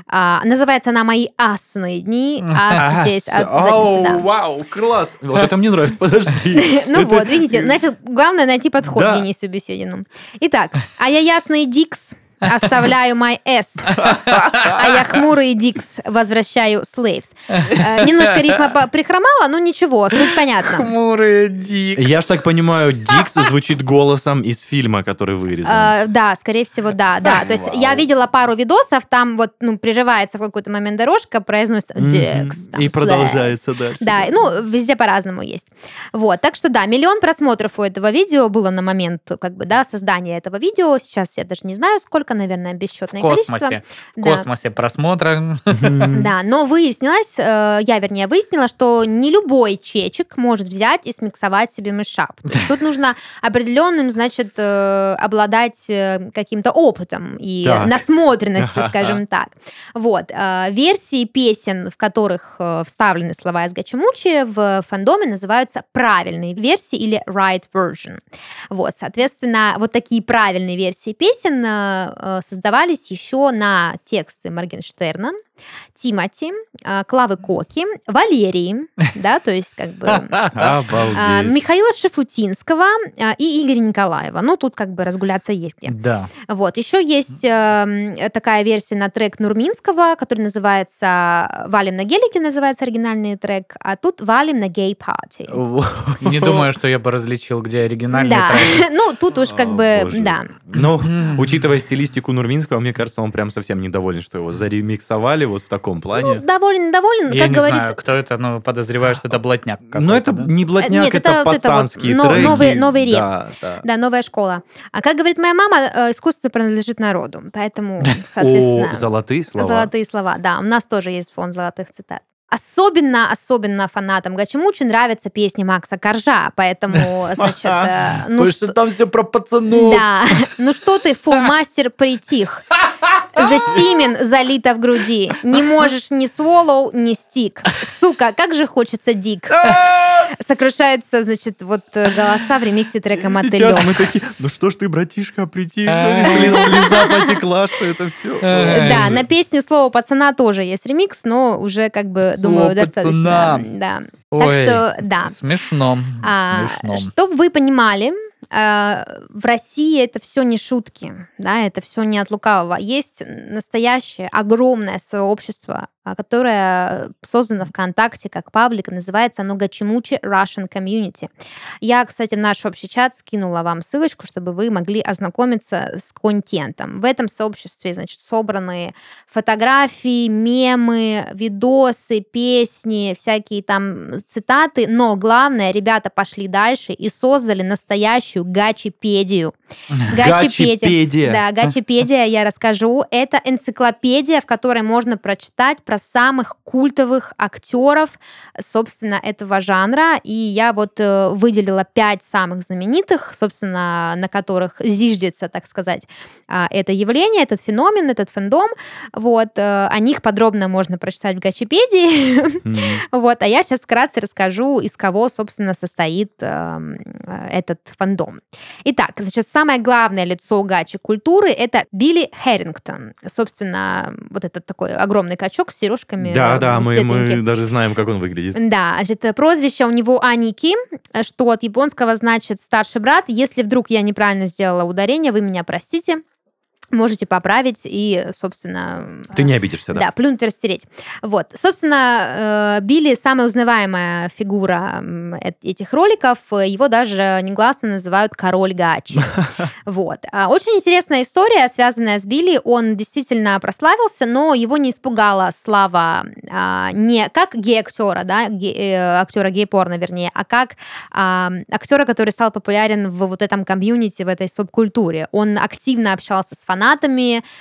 Speaker 1: А, называется она «Мои асные дни». Ас здесь от
Speaker 3: Ау,
Speaker 1: задницы, да.
Speaker 3: вау, класс. Вот это мне нравится, подожди.
Speaker 1: Ну вот, видите, значит, главное найти подход. Денису Беседину. Итак, а я ясный Дикс, оставляю май S, а я хмурый Дикс, возвращаю Slaves. Э, Немножко рифма прихромала, но ничего, суть понятна.
Speaker 2: Хмурые дик.
Speaker 3: Я ж так понимаю, Дикс звучит голосом из фильма, который вырезан.
Speaker 1: Э, да, скорее всего, да, да. То есть я видела пару видосов, там вот, ну, прерывается в какой-то момент дорожка, произносится. Дикс.
Speaker 3: И продолжается дальше.
Speaker 1: Да, ну, везде по-разному есть. Вот, так что да, миллион просмотров у этого видео было на момент, как бы, да, создания этого видео. Сейчас я даже не знаю, сколько, наверное,
Speaker 2: В
Speaker 1: бесчетное количество.
Speaker 2: космосе. В
Speaker 1: Да.
Speaker 2: космосе просмотра.
Speaker 1: Да, но выяснилось, э, я, вернее, выяснила, что не любой чечек может взять и смиксовать себе есть тут нужно определенным, значит, э, обладать э, каким-то опытом и
Speaker 3: Так.
Speaker 1: насмотренностью, скажем так. Вот. Версии песен, в которых вставлены слова из Гачимучи, в фандоме называются правильные версии или right version. Вот, соответственно, вот такие правильные версии песен создавались еще на тексты Моргенштерна, Тимати, э, Клавы Коки, Валерии, да, то есть как бы а,
Speaker 3: Обалдеть.
Speaker 1: Михаила Шафутинского э, и Игоря Николаева. Ну, тут как бы разгуляться есть где.
Speaker 2: Да.
Speaker 1: Вот, еще есть э, такая версия на трек Нурминского, который называется «Валим на гелике», называется оригинальный трек, а тут «Валим на гей-пати».
Speaker 2: Не думаю, что я бы различил, где оригинальный
Speaker 1: Да,
Speaker 2: трек.
Speaker 1: ну тут уж как бы, да.
Speaker 3: Ну, учитывая стилистику Нурминского, мне кажется, он прям совсем недоволен, что его заремиксовали вот в таком
Speaker 1: Ну,
Speaker 3: плане.
Speaker 1: доволен, доволен,
Speaker 2: Я
Speaker 1: как
Speaker 2: не
Speaker 1: говорит...
Speaker 2: знаю, кто это, но подозреваю, что это блатняк
Speaker 3: Но это
Speaker 2: да?
Speaker 3: не блатняк,
Speaker 1: Нет,
Speaker 3: это,
Speaker 1: это вот это вот
Speaker 3: пацанские треки.
Speaker 1: новый- новый реп.
Speaker 3: Да, да.
Speaker 1: Да, новая школа. А как говорит моя мама, э, искусство принадлежит народу. Поэтому,
Speaker 3: О,
Speaker 1: соответственно,
Speaker 3: золотые слова.
Speaker 1: золотые слова. Да, у нас тоже есть фонд золотых цитат. Особенно, особенно фанатам Гачимучи нравятся песни Макса Коржа, поэтому, значит, э, ну
Speaker 2: Потому
Speaker 1: что...
Speaker 2: там все про пацанов.
Speaker 1: Да, ну что ты, фулмастер, притих. За Симен залито в груди. Не можешь ни сволоу, ни стик. Сука, как же хочется дик. Сокрушаются, значит, вот э, голоса в ремиксе трека «Мотылёк».
Speaker 3: Сейчас мы такие, ну что ж ты, братишка, прийти, слеза потекла, что это все.
Speaker 1: Да, на песню «Слово пацана» тоже есть ремикс, но уже, как бы, думаю,
Speaker 2: «Слово
Speaker 1: достаточно.
Speaker 2: пацана».
Speaker 1: Да. Так что, да.
Speaker 2: Смешно.
Speaker 1: А. Чтобы вы понимали, а, в России это все не шутки, да, это все не от лукавого. Есть настоящее огромное сообщество, которое создано ВКонтакте как паблик, называется оно Гачимучи Russian Community. Я, кстати, в наш общий чат скинула вам ссылочку, чтобы вы могли ознакомиться с контентом. В этом сообществе, значит, собраны фотографии, мемы, видосы, песни, всякие там цитаты, но главное, ребята пошли дальше и создали настоящую гачипедию.
Speaker 3: Гачипедия.
Speaker 1: Да, гачипедия, я расскажу. Это энциклопедия, в которой можно прочитать про самых культовых актеров, собственно, этого жанра. И я вот э, выделила пять самых знаменитых, собственно, на которых зиждется, так сказать, а, это явление, этот феномен, этот фэндом. Вот, э, о них подробно можно прочитать в гачипедии. Вот, а я сейчас вкратце расскажу, из кого, собственно, состоит э, этот фандом. дом. Итак, значит, самое главное лицо гачи культуры это Билли Хэрингтон. Собственно, вот этот такой огромный качок с сережками.
Speaker 3: Да,
Speaker 1: э,
Speaker 3: да, мы, мы даже знаем, как он выглядит.
Speaker 1: Да, значит, прозвище у него Аники, что от японского значит старший брат. Если вдруг я неправильно сделала ударение, вы меня простите. Можете поправить и, собственно...
Speaker 3: Ты не обидишься, да?
Speaker 1: Да, плюнуть и растереть. Вот. Собственно, э, Билли самая узнаваемая фигура эт- этих роликов. Его даже негласно называют король гачи. Вот. А, Очень интересная история, связанная с Билли. Он действительно прославился, но его не испугала слава а, не как гей-актера, да, э, актера гей-порно, вернее, а как а, актера, который стал популярен в вот этом комьюнити, в этой субкультуре. Он активно общался с фанатами,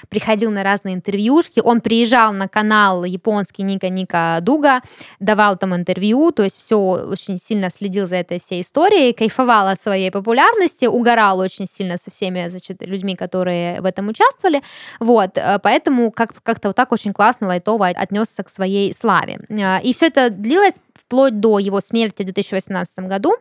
Speaker 1: приходил на разные интервьюшки, он приезжал на канал японский Ника Ника Дуга, давал там интервью, то есть все очень сильно следил за этой всей историей, кайфовал от своей популярности, угорал очень сильно со всеми значит, людьми, которые в этом участвовали, вот, э, поэтому как- как-то вот так очень классно, лайтово отнесся к своей славе. Э, И все это длилось вплоть до его смерти в 2018 году,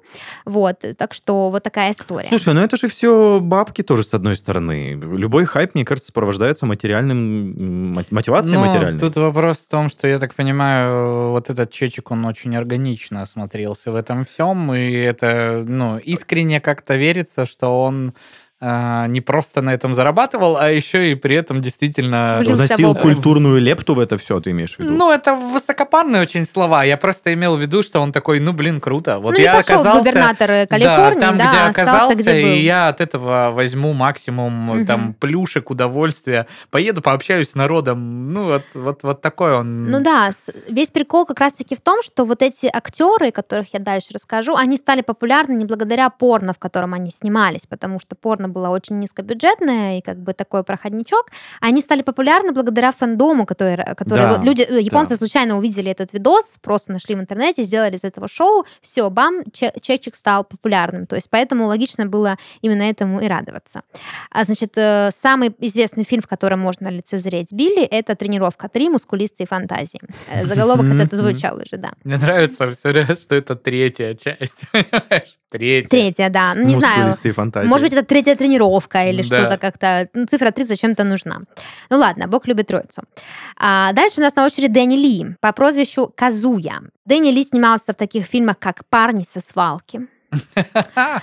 Speaker 1: вот, так что вот такая история.
Speaker 3: Слушай, ну это же все бабки тоже, с одной стороны. Любой хайп, мне кажется, сопровождается материальным, мотивацией
Speaker 2: Ну,
Speaker 3: материальной.
Speaker 2: тут вопрос в том, что, я так понимаю, вот этот чечек, он очень органично смотрелся в этом всем, и это, ну, искренне как-то верится, что он а, не просто на этом зарабатывал, а еще и при этом действительно...
Speaker 3: Вносил культурную лепту в это все, ты имеешь в виду?
Speaker 2: Ну, это высокопарные очень слова. Я просто имел в виду, что он такой, ну, блин, круто. Вот
Speaker 1: ну, не
Speaker 2: я
Speaker 1: пошел
Speaker 2: оказался...
Speaker 1: губернаторы Калифорнии,
Speaker 2: да, там,
Speaker 1: да,
Speaker 2: где
Speaker 1: остался,
Speaker 2: оказался,
Speaker 1: где был.
Speaker 2: и я от этого возьму максимум
Speaker 1: Мгм.
Speaker 2: там плюшек, удовольствия. Поеду, пообщаюсь с народом. Ну, вот, вот, вот такой он.
Speaker 1: Ну да, весь прикол как раз-таки в том, что вот эти актеры, которых я дальше расскажу, они стали популярны не благодаря порно, в котором они снимались, потому что порно было очень низкобюджетное и как бы такой проходничок. Они стали популярны благодаря фандому, который, который
Speaker 3: Да,
Speaker 1: вот люди, э, японцы
Speaker 3: да.
Speaker 1: случайно увидели этот видос, просто нашли в интернете, сделали из этого шоу, все, бам, че- чечек стал популярным. То есть поэтому логично было именно этому и радоваться. А, значит, э, самый известный фильм, в котором можно лицезреть Билли, это «Тренировка 3. Мускулистые фантазии». Э, Заголовок
Speaker 3: мгм.
Speaker 1: звучал уже, да.
Speaker 2: Мне нравится все время, что это третья часть. Третья.
Speaker 1: Третья, да. Ну, не знаю,
Speaker 3: Мускулистые фантазии.
Speaker 1: может быть, это третья тренировка или
Speaker 2: Да.
Speaker 1: что-то как-то. Ну, цифра 3 зачем-то нужна. Ну ладно, Бог любит троицу. А, дальше у нас на очереди Дэнни Ли по прозвищу Казуя. Дэнни Ли снимался в таких фильмах, как «Парни со свалки»,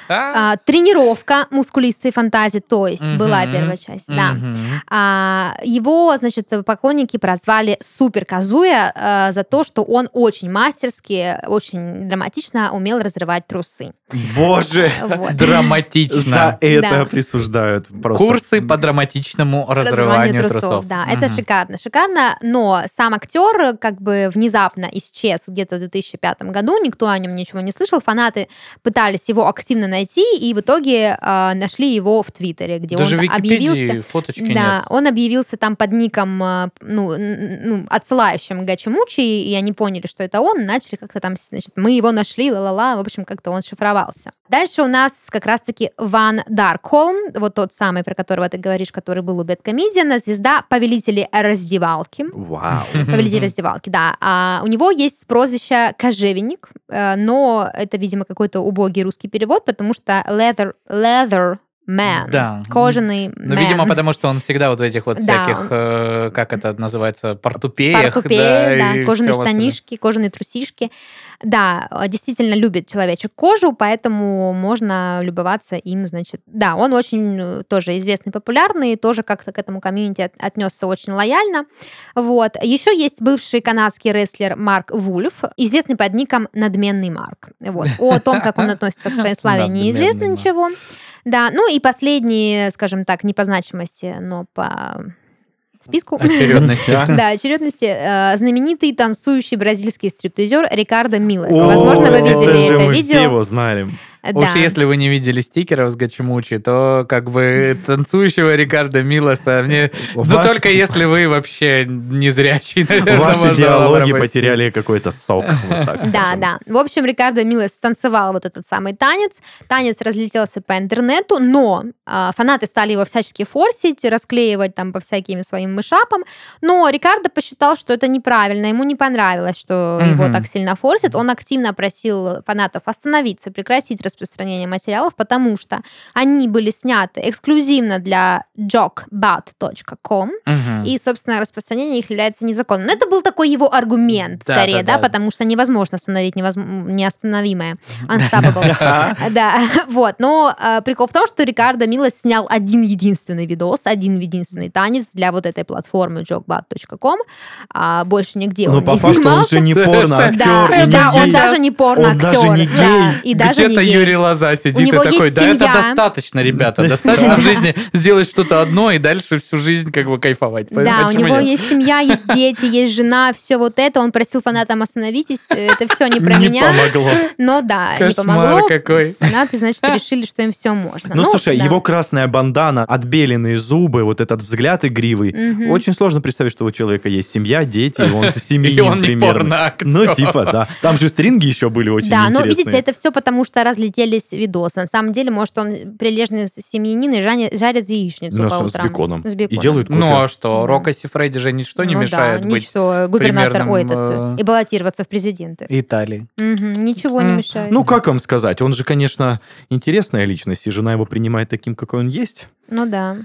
Speaker 1: а, «Тренировка. Мускулистые фантазии», то есть была
Speaker 2: Мгм.
Speaker 1: первая часть, да.
Speaker 2: Мгм.
Speaker 1: А, его, значит, поклонники прозвали Супер Казуя а, за то, что он очень мастерски, очень драматично умел разрывать трусы.
Speaker 3: Боже!
Speaker 1: Вот.
Speaker 2: Драматично.
Speaker 3: За это
Speaker 1: Да.
Speaker 3: присуждают просто.
Speaker 2: Курсы по драматичному разрыванию трусов.
Speaker 1: Да, это шикарно, шикарно, но сам актер как бы внезапно исчез где-то в 2005 году, никто о нем ничего не слышал, фанаты пытались его активно найти и в итоге а, нашли его в Твиттере, где
Speaker 2: Даже
Speaker 1: он объявился.
Speaker 2: фоточки
Speaker 1: Да,
Speaker 2: нет.
Speaker 1: он объявился там под ником, а, ну, ну, отсылающим Гачимучи, и они поняли, что это он, начали как-то там, значит, мы его нашли, ла-ла-ла, в общем, как-то он шифровался. Дальше у нас как раз-таки Ван Даркхолм, вот тот самый, про которого ты говоришь, который был у Бэткомедиана, звезда повелители раздевалки.
Speaker 3: Вау.
Speaker 1: Повелитель раздевалки, да. А у него есть прозвище Кожевенник, э, но это, видимо, какой-то убогий русский перевод, потому что leather, leather man,
Speaker 2: Да.
Speaker 1: кожаный
Speaker 2: Ну,
Speaker 1: man.
Speaker 2: видимо, потому что он всегда вот в этих вот
Speaker 1: Да,
Speaker 2: всяких,
Speaker 1: он-
Speaker 2: э, как это называется, портупеях.
Speaker 1: Портупеи,
Speaker 2: да,
Speaker 1: да, кожаные штанишки, кожаные трусишки. Да, действительно любит человечек кожу, поэтому можно любоваться им, значит. Да, он очень э, тоже известный, популярный, тоже как-то к этому комьюнити от- отнесся очень лояльно. Вот. Еще есть бывший канадский рестлер Марк Вульф, известный под ником «Надменный Марк». Вот. О том, как он относится к своей славе, неизвестно
Speaker 2: Марк.
Speaker 1: Да, ну и последний, скажем так, не по значимости, но по списку.
Speaker 2: Очередности.
Speaker 1: Да, очередности. э, Знаменитый танцующий бразильский стриптизер Рикардо Милос. Возможно, вы видели это
Speaker 3: мы все
Speaker 1: видео.
Speaker 3: его знали.
Speaker 2: Уж если вы не видели стикеров с Гачимучи, то как бы танцующего Рикардо Милоса мне... Да только если вы вообще не зрячий, наверное,
Speaker 3: Ваши диалоги потеряли какой-то сок.
Speaker 1: Да, да. В общем, Рикардо Милос танцевал вот этот самый танец. Танец разлетелся по интернету, но а, фанаты стали его всячески форсить, расклеивать там по всяким своим мышапам. Но Рикардо посчитал, что это неправильно, ему не понравилось, что его так сильно форсят. Он активно просил фанатов остановиться, прекратить распространения материалов, потому что они были сняты эксклюзивно для jockbat.com,
Speaker 2: Мгм.
Speaker 1: и, собственно, распространение их является незаконным. Но это был такой его аргумент,
Speaker 2: Да,
Speaker 1: скорее,
Speaker 2: да,
Speaker 1: да,
Speaker 2: да.
Speaker 1: потому что невозможно остановить невозм- неостановимое. Unstoppable. Да, вот. Но э, прикол в том, что Рикардо Милос снял один единственный видос, один единственный танец для вот этой платформы jockbat.com. а больше нигде
Speaker 3: Ну,
Speaker 1: он
Speaker 3: по
Speaker 1: не
Speaker 3: факту он же не порно-актер.
Speaker 1: Да, он даже не порно-актер.
Speaker 3: Он даже не гей.
Speaker 1: и даже не гей.
Speaker 2: Юрий Лоза сидит и
Speaker 1: него
Speaker 2: такой,
Speaker 1: есть
Speaker 2: да это
Speaker 1: семья».
Speaker 2: достаточно, ребята, достаточно в жизни сделать что-то одно и дальше всю жизнь как бы кайфовать.
Speaker 1: Да, у него есть семья, есть дети, есть жена, все вот это. Он просил фанатам остановитесь, это все не про
Speaker 3: Не
Speaker 1: меня.
Speaker 3: помогло.
Speaker 1: Но да, не помогло.
Speaker 2: какой.
Speaker 1: Фанаты, значит, решили, что им все можно.
Speaker 3: Ну, слушай,
Speaker 1: да.
Speaker 3: его красная бандана, отбеленные зубы, вот этот взгляд игривый. Очень сложно представить, что у человека есть семья, дети, и он
Speaker 2: И
Speaker 3: семьянин
Speaker 2: он не
Speaker 3: примерно. Ну, типа, да. Там же стринги еще были очень
Speaker 1: Да, но видите, это все потому, что разлетелись видосы. На самый деле, может, он прилежный семьянин и жарит, жарит яичницу
Speaker 3: Ну,
Speaker 1: по
Speaker 3: с- с
Speaker 1: утрам.
Speaker 3: беконом.
Speaker 1: С
Speaker 3: И
Speaker 1: беконом.
Speaker 3: делают кофе.
Speaker 2: Ну а что,
Speaker 1: Да.
Speaker 2: Рокко Сифрейди же ничто не
Speaker 1: Ну
Speaker 2: мешает
Speaker 1: да,
Speaker 2: быть
Speaker 1: ничто, губернатор, ой,
Speaker 2: примерным,
Speaker 1: этот,
Speaker 2: э,
Speaker 1: и баллотироваться в президенты.
Speaker 2: Италии.
Speaker 1: Мгм, ничего не мешает.
Speaker 3: Ну, как вам сказать? Он же, конечно, интересная личность, и жена его принимает таким, какой он есть,
Speaker 1: Ну да.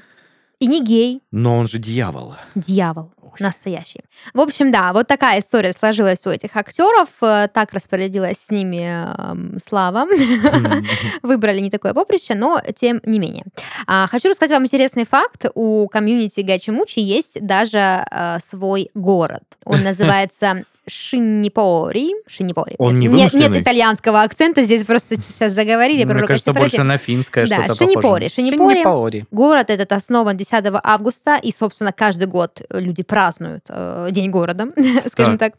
Speaker 1: И не гей,
Speaker 3: но он же дьявол.
Speaker 1: дьявол. Настоящий. В общем, да, вот такая история сложилась у этих актеров. Э, Так распорядилась с ними эм, Слава. Выбрали не такое поприще, но тем не менее. А, хочу рассказать вам интересный факт. У комьюнити Гачи-Мучи есть даже э, свой город. Он называется Шиннипори. Шиннипори.
Speaker 3: Он не
Speaker 1: нет, нет итальянского акцента, здесь просто сейчас заговорили про
Speaker 2: Мне кажется, больше на финское
Speaker 1: Да,
Speaker 2: что-то
Speaker 1: Шинипори,
Speaker 2: похоже.
Speaker 1: Шинипори.
Speaker 2: Шинипори.
Speaker 1: Город этот основан 10 августа, и, собственно, каждый год люди празднуют э, День города, скажем так.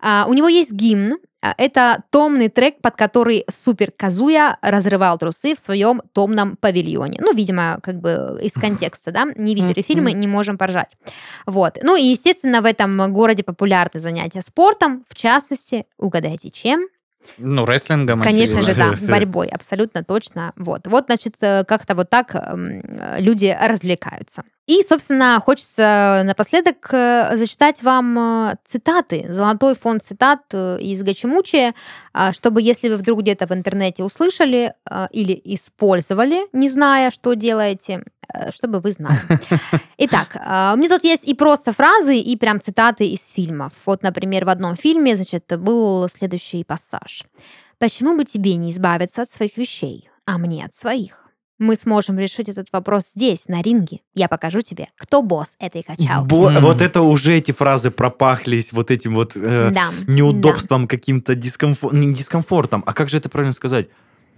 Speaker 1: А, у него есть гимн. А, Это томный трек, под который Супер Казуя разрывал трусы в своем томном павильоне. Ну, видимо, как бы из контекста, да? Не видели фильмы, не можем поржать. Вот. Ну и, естественно, в этом городе популярны занятия спортом, в частности, угадайте, чем?
Speaker 2: Ну, рестлингом,
Speaker 1: Конечно же,
Speaker 2: очевидно.
Speaker 1: да, борьбой, абсолютно точно. Вот, вот, значит, э, как-то вот так эм, люди развлекаются. И, собственно, хочется напоследок э, зачитать вам э, цитаты, золотой фонд цитат э, из Гачимучи, а, чтобы, если вы вдруг где-то в интернете услышали э, или использовали, не зная, что делаете, чтобы вы знали. Итак, э, у меня тут есть и просто фразы, и прям цитаты из фильмов. Вот, например, в одном фильме, значит, был следующий пассаж. Почему бы тебе не избавиться от своих вещей, а мне от своих? Мы сможем решить этот вопрос здесь, на ринге. Я покажу тебе, кто босс этой качалки.
Speaker 3: Бо-
Speaker 2: Мгм.
Speaker 3: Вот это уже эти фразы пропахлись вот этим вот э,
Speaker 1: Да.
Speaker 3: неудобством, каким-то дискомфортом, не дискомфортом, а как же это правильно сказать?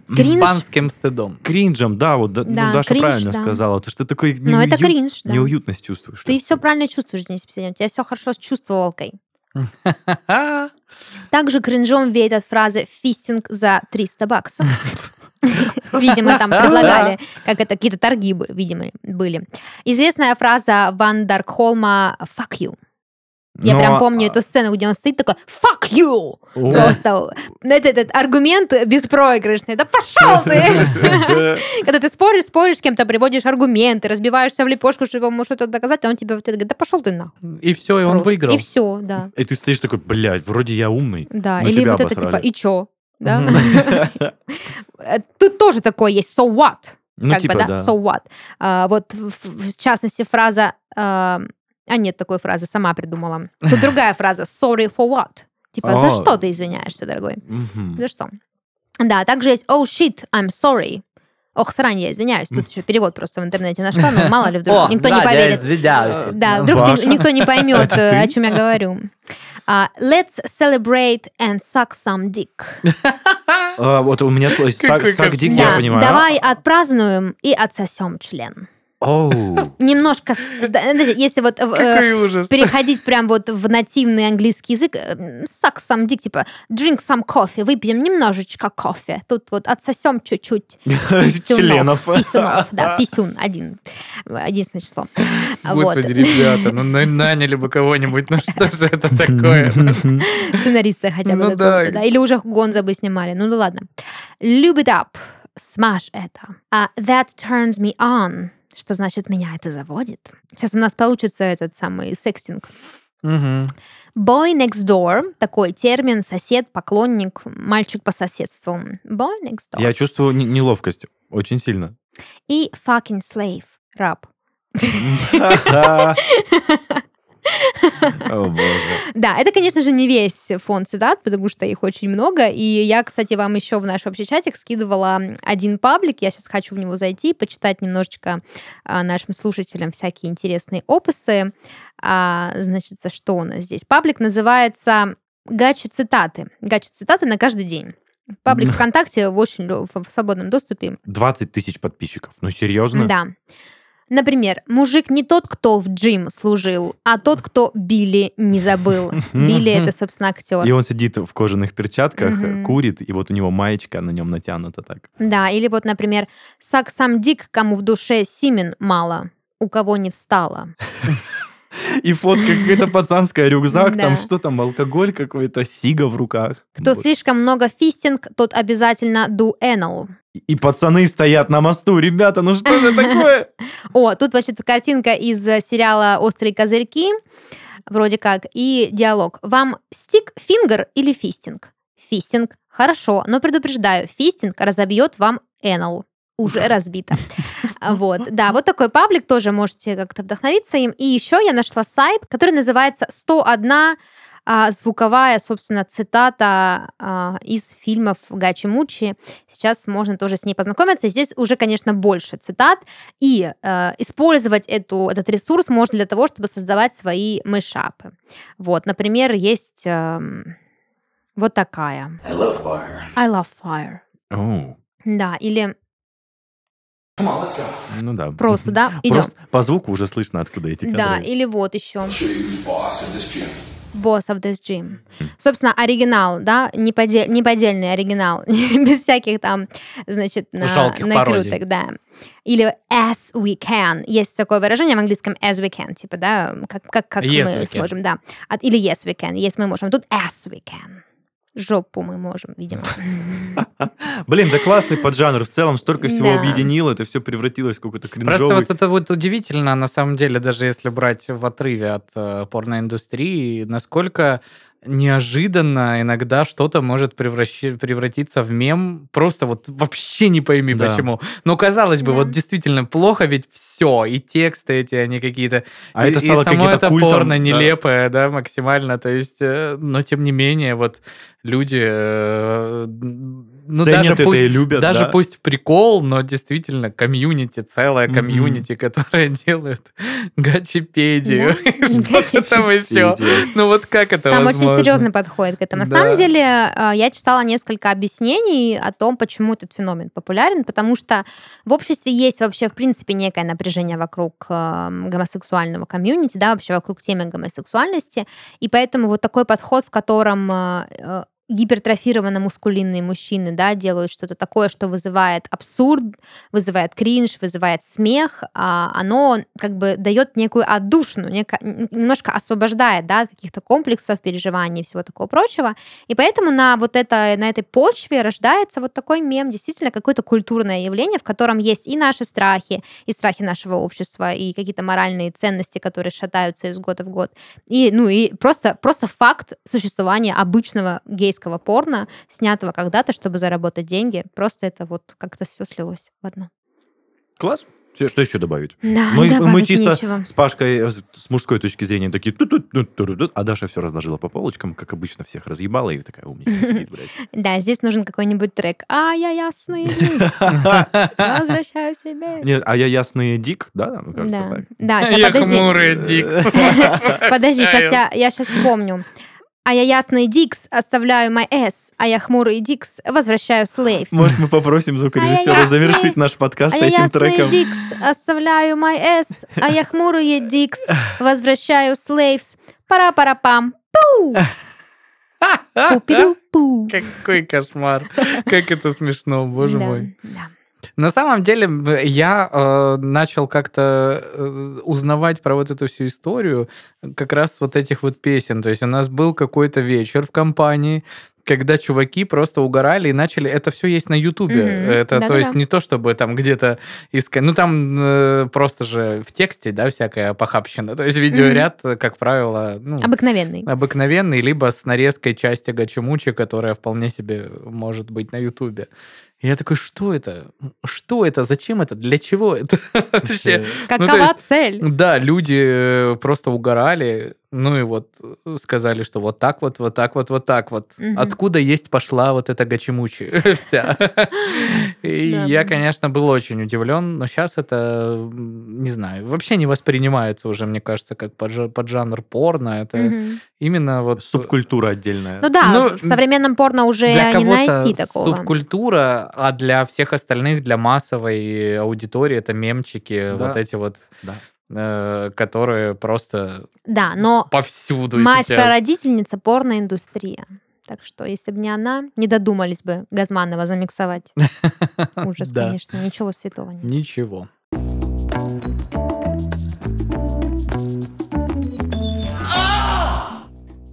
Speaker 1: Кринж.
Speaker 2: Испанским стыдом.
Speaker 3: Кринжем, да, вот да, ну,
Speaker 1: Да,
Speaker 3: Даша
Speaker 1: кринж,
Speaker 3: правильно
Speaker 1: да.
Speaker 3: сказала, то что ты такой
Speaker 1: да. Но это кринж, да.
Speaker 3: неуютность чувствуешь.
Speaker 1: Ты все правильно чувствуешь, Денис. У тебя все хорошо с чувствовалкой. Также кринжом веет от фразы «фистинг за 300 баксов». Видимо, там предлагали, как это, какие-то торги, видимо, были. Известная фраза Ван Даркхолма «fuck you». Я
Speaker 3: Но,
Speaker 1: прям помню
Speaker 3: а,
Speaker 1: эту сцену, где он стоит такой «fuck you».
Speaker 3: о.
Speaker 1: Просто это, этот аргумент беспроигрышный. Да пошел ты! Когда ты споришь, споришь с кем-то, приводишь аргументы, разбиваешься в лепешку, чтобы ему что-то доказать, а он тебе в ответ говорит, да пошел ты нахуй.
Speaker 2: И все, и он выиграл.
Speaker 1: И все, да.
Speaker 3: И ты стоишь такой, блядь, вроде я умный.
Speaker 1: Да, или вот это типа, и чё? Да? Э, Тут тоже такое есть, so what?
Speaker 3: Ну,
Speaker 1: как
Speaker 3: типа,
Speaker 1: бы, да,
Speaker 3: да.
Speaker 1: so what? А, вот, в, частности, фраза... а а, нет такой фразы, сама придумала. Тут другая фраза, sorry for what? Типа, за
Speaker 3: О.
Speaker 1: что ты извиняешься, дорогой? За что? Да, также есть oh shit, I'm sorry. Ох, срань, я извиняюсь. Тут еще перевод просто в интернете нашла, но мало ли вдруг никто не поверит. Да, вдруг
Speaker 3: Ваша.
Speaker 1: никто не поймет, э, о чем я говорю. А, let's celebrate and suck some dick.
Speaker 3: А, Вот у меня сак дик, я понимаю.
Speaker 1: давай отпразднуем и отсосем член. Немножко, если вот э,
Speaker 2: ужас.
Speaker 1: переходить прям вот в нативный английский язык, э, suck some dick, типа drink some coffee, выпьем немножечко кофе. Тут вот отсосем чуть-чуть писюнов.
Speaker 3: Членов.
Speaker 1: Писюнов, да, писюн один. Единственное число. Вот.
Speaker 2: Господи, ребята, ну на- наняли бы кого-нибудь, ну что же это такое?
Speaker 1: Сценариста хотя бы
Speaker 2: Ну да.
Speaker 1: да. Или уже Гонза бы снимали. Ну да ладно. Lube it up. Смажь это. А that turns me on. Что значит меня это заводит? Сейчас у нас получится этот самый секстинг.
Speaker 2: Мгм.
Speaker 1: Boy next door такой термин сосед, поклонник, мальчик по соседству. Boy next door.
Speaker 3: Я чувствую не- неловкость очень сильно.
Speaker 1: И fucking slave, раб.
Speaker 3: О, боже.
Speaker 1: Да, это, конечно же, не весь фонд цитат, потому что их очень много. И я, кстати, вам еще в наш общий чатик скидывала один паблик. Я сейчас хочу в него зайти, почитать немножечко а, нашим слушателям всякие интересные опусы. А, значит, что у нас здесь? Паблик называется «Гачи цитаты». Гачи цитаты на каждый день. Паблик ВКонтакте в очень в свободном доступе.
Speaker 3: 20 тысяч подписчиков. Ну, серьезно?
Speaker 1: Да. Например, мужик не тот, кто в джим служил, а тот, кто Билли не забыл. Билли это, собственно, актер.
Speaker 3: И он сидит в кожаных перчатках, курит, и вот у него маечка на нем натянута так.
Speaker 1: Да, или вот, например, сак сам дик, кому в душе Симен мало, у кого не встала.
Speaker 3: И фотка какая-то пацанская, рюкзак, там что там, алкоголь какой-то, сига в руках.
Speaker 1: Кто слишком много фистинг, тот обязательно ду энал.
Speaker 3: И пацаны стоят на мосту. Ребята, ну что это такое?
Speaker 1: О, тут, значит, картинка из э, сериала «Острые козырьки», вроде как, и диалог. Вам стик, фингер или фистинг? Фистинг. Хорошо, но предупреждаю, фистинг разобьет вам энал. Уже разбито. А, Вот, да, вот такой паблик, тоже можете как-то вдохновиться им. И еще я нашла сайт, который называется «101 а, звуковая, собственно, цитата а, из фильмов Гачи Мучи. Сейчас можно тоже с ней познакомиться. Здесь уже, конечно, больше цитат. И э, использовать эту, этот ресурс можно для того, чтобы создавать свои мышапы. Вот, например, есть эм, вот такая.
Speaker 4: I love fire.
Speaker 1: I love fire.
Speaker 3: Оу,
Speaker 1: Да, или
Speaker 4: Come on, let's go.
Speaker 3: Ну да.
Speaker 1: просто, да, идем.
Speaker 3: Просто по звуку уже слышно, откуда эти
Speaker 1: Да,
Speaker 3: кадры.
Speaker 1: или вот еще.
Speaker 4: Boss
Speaker 1: of this gym. Собственно, оригинал, да, неподель, неподдельный оригинал, без всяких там, значит, на,
Speaker 2: Жалких
Speaker 1: накруток,
Speaker 2: пародий.
Speaker 1: да. Или as we can. Есть такое выражение в английском as we can, типа, да, как, как, как
Speaker 2: Yes
Speaker 1: мы сможем, да. От- Или yes we can, yes мы можем. Тут as we can. Жопу мы можем, видимо.
Speaker 3: Блин, да классный поджанр. В целом столько всего
Speaker 1: Да.
Speaker 3: объединил, это все превратилось в какой-то
Speaker 2: Просто
Speaker 3: кринжовый...
Speaker 2: вот это вот удивительно, на самом деле, даже если брать в отрыве от э, порноиндустрии, насколько неожиданно иногда что-то может превращи- превратиться в мем, просто вот вообще не пойми
Speaker 3: Да.
Speaker 2: почему. Но казалось бы,
Speaker 1: Да.
Speaker 2: вот действительно плохо, ведь все, и тексты эти, они какие-то...
Speaker 3: А
Speaker 2: и,
Speaker 3: это
Speaker 2: и
Speaker 3: стало
Speaker 2: само
Speaker 3: каким-то
Speaker 2: это
Speaker 3: культом,
Speaker 2: порно
Speaker 3: да.
Speaker 2: нелепое, да, максимально, то есть, э, но тем не менее, вот люди, э, ну
Speaker 3: Ценят
Speaker 2: даже
Speaker 3: это
Speaker 2: пусть,
Speaker 3: и любят,
Speaker 2: даже
Speaker 3: да.
Speaker 2: пусть прикол, но действительно комьюнити, целая комьюнити, которая делает гачипедию. Что там еще? Ну вот как это
Speaker 1: Там очень серьезно подходит к этому. На самом деле, э, я читала несколько объяснений о том, почему этот феномен популярен, потому что в обществе есть вообще, в принципе, некое напряжение вокруг э, гомосексуального комьюнити, да, вообще вокруг темы гомосексуальности, и поэтому вот такой подход, в котором э, гипертрофированно мускулинные мужчины, да, делают что-то такое, что вызывает абсурд, вызывает кринж, вызывает смех, а, оно как бы дает некую отдушину, неко- немножко освобождает, да, от каких-то комплексов, переживаний и всего такого прочего. И поэтому на вот это, на этой почве рождается вот такой мем, действительно какое-то культурное явление, в котором есть и наши страхи, и страхи нашего общества, и какие-то моральные ценности, которые шатаются из года в год. И, ну, и просто, просто факт существования обычного гейского порно, снятого когда-то, чтобы заработать деньги. Просто это вот как-то все слилось в одно.
Speaker 3: Класс. Что еще добавить?
Speaker 1: Да,
Speaker 3: Мы, мы
Speaker 1: добавить
Speaker 3: чисто
Speaker 1: нечего.
Speaker 3: с Пашкой с мужской точки зрения такие, «ту-ту-ту-ту-ту-ту», а Даша все разложила по полочкам, как обычно, всех разъебала и такая блядь.
Speaker 1: Да, здесь нужен какой-нибудь трек. А я ясный возвращаю себе.
Speaker 3: Нет, а я ясный дик, да? Кажется,
Speaker 1: Да,
Speaker 3: так.
Speaker 1: да,
Speaker 2: Я
Speaker 1: подожди.
Speaker 2: хмурый Дикс.
Speaker 1: Подожди, сейчас я сейчас помню. А я ясный Дикс, оставляю my S, а я хмурый Дикс, возвращаю Slaves.
Speaker 3: Может, мы попросим звукорежиссера
Speaker 1: ясный-
Speaker 3: завершить наш подкаст
Speaker 1: А я
Speaker 3: этим
Speaker 1: ясный
Speaker 3: треком?
Speaker 1: Дикс, оставляю my S, а я хмурый Дикс, возвращаю Slaves. Пара-пара-пам. Пу!
Speaker 2: Какой кошмар. Как это смешно, боже
Speaker 1: Да,
Speaker 2: мой.
Speaker 1: да.
Speaker 2: На самом деле, я э, начал как-то э, узнавать про вот эту всю историю как раз вот этих вот песен. То есть у нас был какой-то вечер в компании, когда чуваки просто угорали и начали... Это все есть на Ютубе.
Speaker 1: Мгм.
Speaker 2: Это, то
Speaker 1: Да-да-да.
Speaker 2: есть, не то, чтобы там где-то искать... Ну, там э, просто же в тексте, да, всякая похабщина. То есть, видеоряд, как правило, ну,
Speaker 1: Обыкновенный.
Speaker 2: обыкновенный, либо с нарезкой части Гачимучи, которая вполне себе может быть на Ютубе. И Я такой, что это? Что это? Зачем это? Для чего это вообще? Ну,
Speaker 1: Какова
Speaker 2: есть,
Speaker 1: цель?
Speaker 2: Да, люди э, просто угорали, ну и вот э, сказали, что вот так вот, вот так вот, вот так вот. Откуда есть пошла вот эта гачимучи вся. И я, конечно, был очень удивлен, но сейчас это, не знаю, вообще не воспринимается уже, мне кажется, как поджа- поджанр порно. Это именно вот...
Speaker 3: Субкультура отдельная.
Speaker 1: Ну да,
Speaker 2: Ну,
Speaker 1: в современном порно уже не найти такого.
Speaker 2: субкультура, а для всех остальных, для массовой аудитории, это мемчики,
Speaker 3: Да.
Speaker 2: вот эти вот,
Speaker 3: Да.
Speaker 2: э, которые просто
Speaker 1: Да, но
Speaker 2: повсюду
Speaker 1: мать
Speaker 2: сейчас.
Speaker 1: прародительница порноиндустрия. Так что, если бы не она, не додумались бы Газманова замиксовать. Ужас, конечно, ничего святого нет.
Speaker 2: Ничего.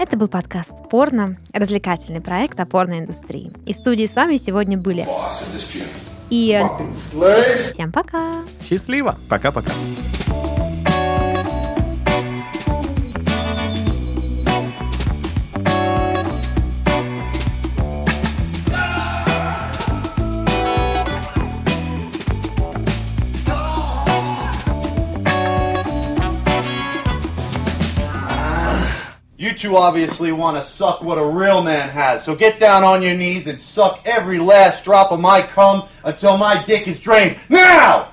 Speaker 1: Это был подкаст «Порно», развлекательный проект о порноиндустрии. И в студии с вами сегодня были и... Всем пока!
Speaker 2: Счастливо!
Speaker 3: Пока-пока.
Speaker 5: You obviously want to suck what a real man has, so get down on your knees and suck every last drop of my cum until my dick is drained. Now!